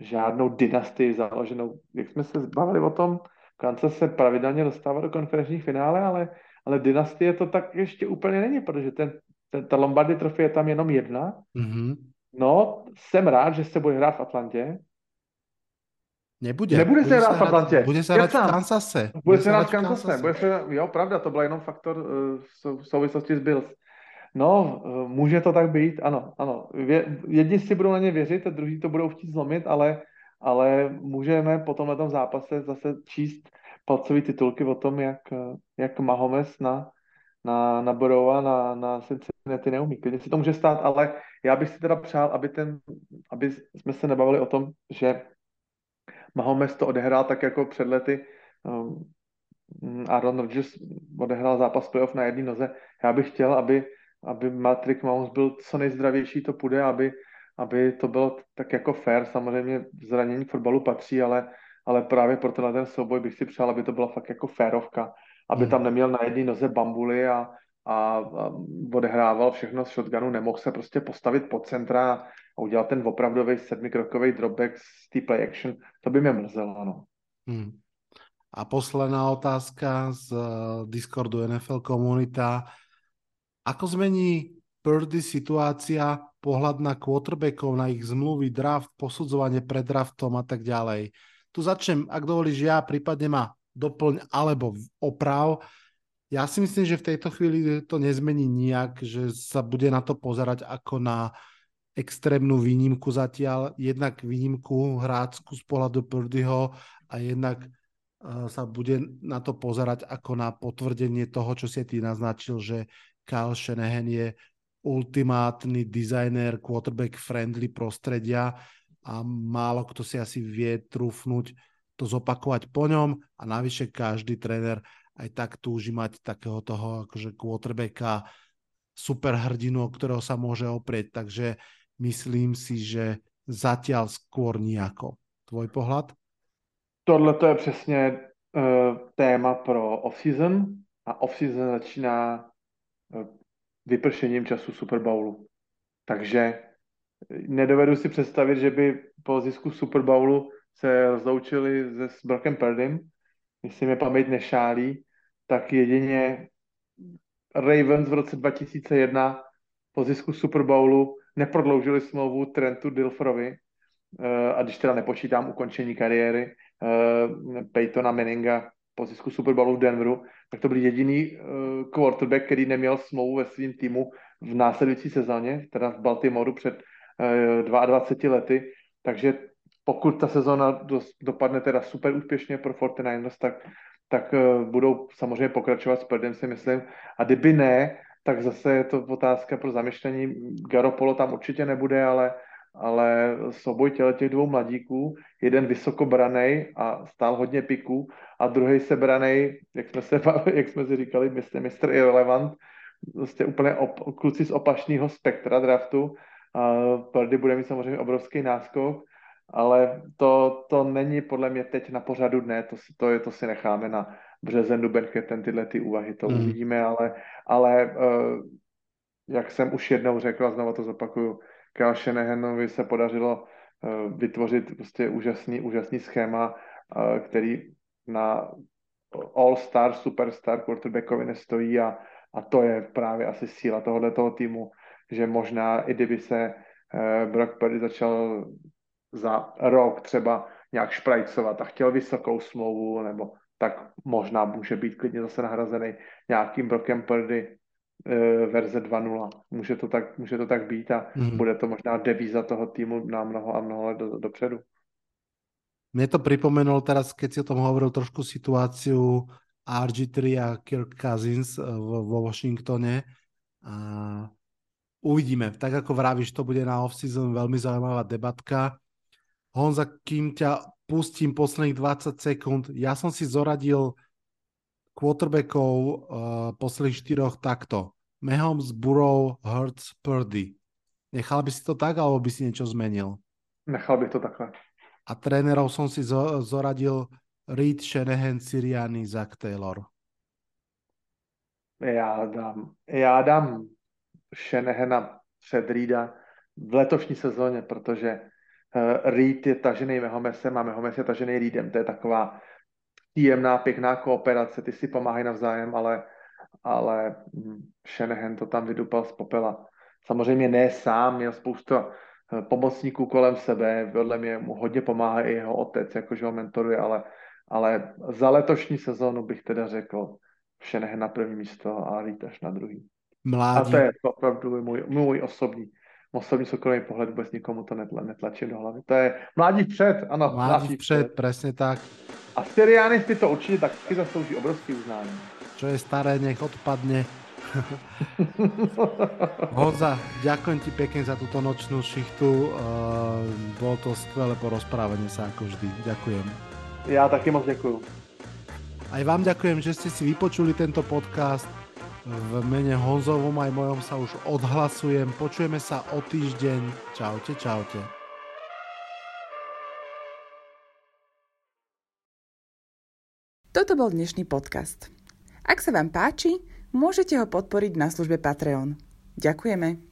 žádnou dynastii založenou. Jak jsme se zbavili o tom, Kansas se pravidelně dostává do konferenčních finále, ale, ale dynastie to tak ještě úplně není, protože ten, ten, ta Lombardy trofie je tam jenom jedna. Mm-hmm. No, jsem rád, že se bude hrát v Atlantě, Nebude. Nebude se hrát v Atlantě. Bude se hrát v Kansase. Bude, bude se hrát v Kansase. Bude se, jo, pravda, to byl jenom faktor uh, v souvislosti s Bills. No, uh, může to tak být, ano, ano. Vě, jedni si budou na ně věřit, a druhý to budou chtít zlomit, ale, ale můžeme po tomhle zápase zase číst palcové titulky o tom, jak, jak Mahomes na, na, na Borova, na, na Cincinnati neumí. Klidně si to může stát, ale já bych si teda přál, aby, ten, aby jsme se nebavili o tom, že Mahomes to odehrál tak jako před lety. Um, Aaron Rodgers odehrál zápas playoff na jedné noze. Já bych chtěl, aby, aby Patrick Mahomes byl co nejzdravější to půjde, aby, aby to bylo tak jako fair. Samozřejmě zranění fotbalu patří, ale, ale právě pro tenhle ten souboj bych si přál, aby to byla fakt jako férovka aby Hmm. tam neměl na jedné noze bambuly a, a, a odehrával všechno z shotgunu, nemohl se prostě postavit pod centra a udělat ten opravdový sedmikrokový dropback z té play action, to by mě mrzelo, no. Hmm. A posledná otázka z eh, Discordu NFL komunita. Ako zmení Purdy situácia, pohľad na quarterbackov, na ich zmluvy, draft, posudzovanie pred draftom a tak ďalej? Tu začnem, ak dovolíš ja, prípadne ma doplň alebo oprav. Ja si myslím, že v tejto chvíli to nezmení nijak, že sa bude na to pozerať ako na extrémnu výnimku zatiaľ, jednak výnimku hrácku z pohľadu Purdyho a jednak uh, sa bude na to pozerať ako na potvrdenie toho, čo si ty naznačil, že Kyle Shanahan je ultimátny dizajner quarterback friendly prostredia a málo kto si asi vie trúfnuť to zopakovať po ňom a navyše každý tréner aj tak túži mať takého toho akože quarterbacka super hrdinu, o ktorého sa môže oprieť. Takže myslím si, že zatiaľ skôr nejako. Tvoj pohľad? Tohle to je přesně uh, téma pro off-season a off-season začíná uh, vypršením času Super Bowlu. Takže nedovedu si představit, že by po zisku Super Bowlu se rozloučili se s Brockem Purdym. Jestli mě paměť nešálí, tak jedině Ravens v roce 2001 po zisku Super Bowlu neprodloužili smlouvu Trentu Dilfrovi, uh, a když teda nepočítám ukončení kariéry uh, Peytona Manninga po zisku Super Bowlu v Denveru, tak to byl jediný uh, quarterback, který neměl smlouvu ve svém týmu v následující sezóně, teda v Baltimoru před uh, 22 lety, takže pokud ta sezóna do, dopadne teda super úspěšně pro 49ers, tak, tak budou samozřejmě pokračovat s Purdem, si myslím. A kdyby ne, tak zase je to otázka pro zamyšlení. Garopolo tam určitě nebude, ale, ale souboj těle těch dvou mladíků, jeden vysoko branej a stál hodně piků a druhý se branej, jak jsme, se, jak jsme si říkali, mistr, mistr Irrelevant, prostě úplně op, kluci z opačného spektra draftu. A Purdy bude mít samozřejmě obrovský náskok, ale to, to není podle mě teď na pořadu dne, to, to, je, to si necháme na březen, duben, květen, tyhle ty úvahy, to hmm. uvidíme, ale, ale uh, jak jsem už jednou řekl a znovu to zopakuju, Kyle Shanahanovi se podařilo uh, vytvořit prostě úžasný, úžasný schéma, uh, který na all-star, superstar quarterbackovi nestojí a, a to je právě asi síla tohoto týmu, že možná i kdyby se uh, Brock Purdy začal za rok třeba nějak šprajcovat a chtěl vysokou smlouvu, nebo tak možná může být klidně zase nahrazený nějakým Brockem Purdy e, verze 2.0. Může to tak, může to tak být a mm. bude to možná devíza toho týmu na mnoho a mnoho let do, dopředu. Mne to pripomenul teraz, keď si o tom hovoril trošku situáciu RG3 a Kirk Cousins vo, vo Washingtone. A uvidíme. Tak ako vravíš, to bude na off-season veľmi zaujímavá debatka. Honza, kým ťa pustím posledných 20 sekúnd, ja som si zoradil quarterbackov uh, posledných štyroch takto. Mahomes, Burrow, Hurts, Purdy. Nechal by si to tak, alebo by si niečo zmenil? Nechal bych to takhle. A trénerov som si zo, zoradil Reed, Shanahan, Sirianni, Zach Taylor. Já dám, já dám Shanahana před Reeda v letošní sezóně, protože Reed je tažený Mahomesem a Mahomes je tažený Reedem. To je taková příjemná, pěkná kooperace, ty si pomáhají navzájem, ale, ale hm, Shanahan to tam vydupal z popela. Samozřejmě ne sám, měl spoustu pomocníků kolem sebe, vedle mě mu hodně pomáhá i jeho otec, jakože ho mentoruje, ale, ale za letošní sezónu bych teda řekl Shanahan na první místo a Reed až na druhý. Mládí. A to je opravdu můj, můj osobní osobní soukromý pohled vůbec nikomu to netla, netlačí do hlavy. To je mládí vpřed, ano. Mládí, mládí vpřed, vpřed, presne tak. A Styrianis si to určitě taky zaslouží obrovský uznání. Čo je staré, nech odpadne. Honza, ďakujem ti pekne za túto nočnú šichtu. Uh, bolo to skvelé porozprávanie sa ako vždy. Ďakujem. Já taky moc děkuju. Aj vám ďakujem, že ste si vypočuli tento podcast. V mene Honzovom aj mojom sa už odhlasujem. Počujeme sa o týždeň. Čaute, čaute. Toto bol dnešný podcast. Ak sa vám páči, môžete ho podporiť na službe Patreon. Ďakujeme.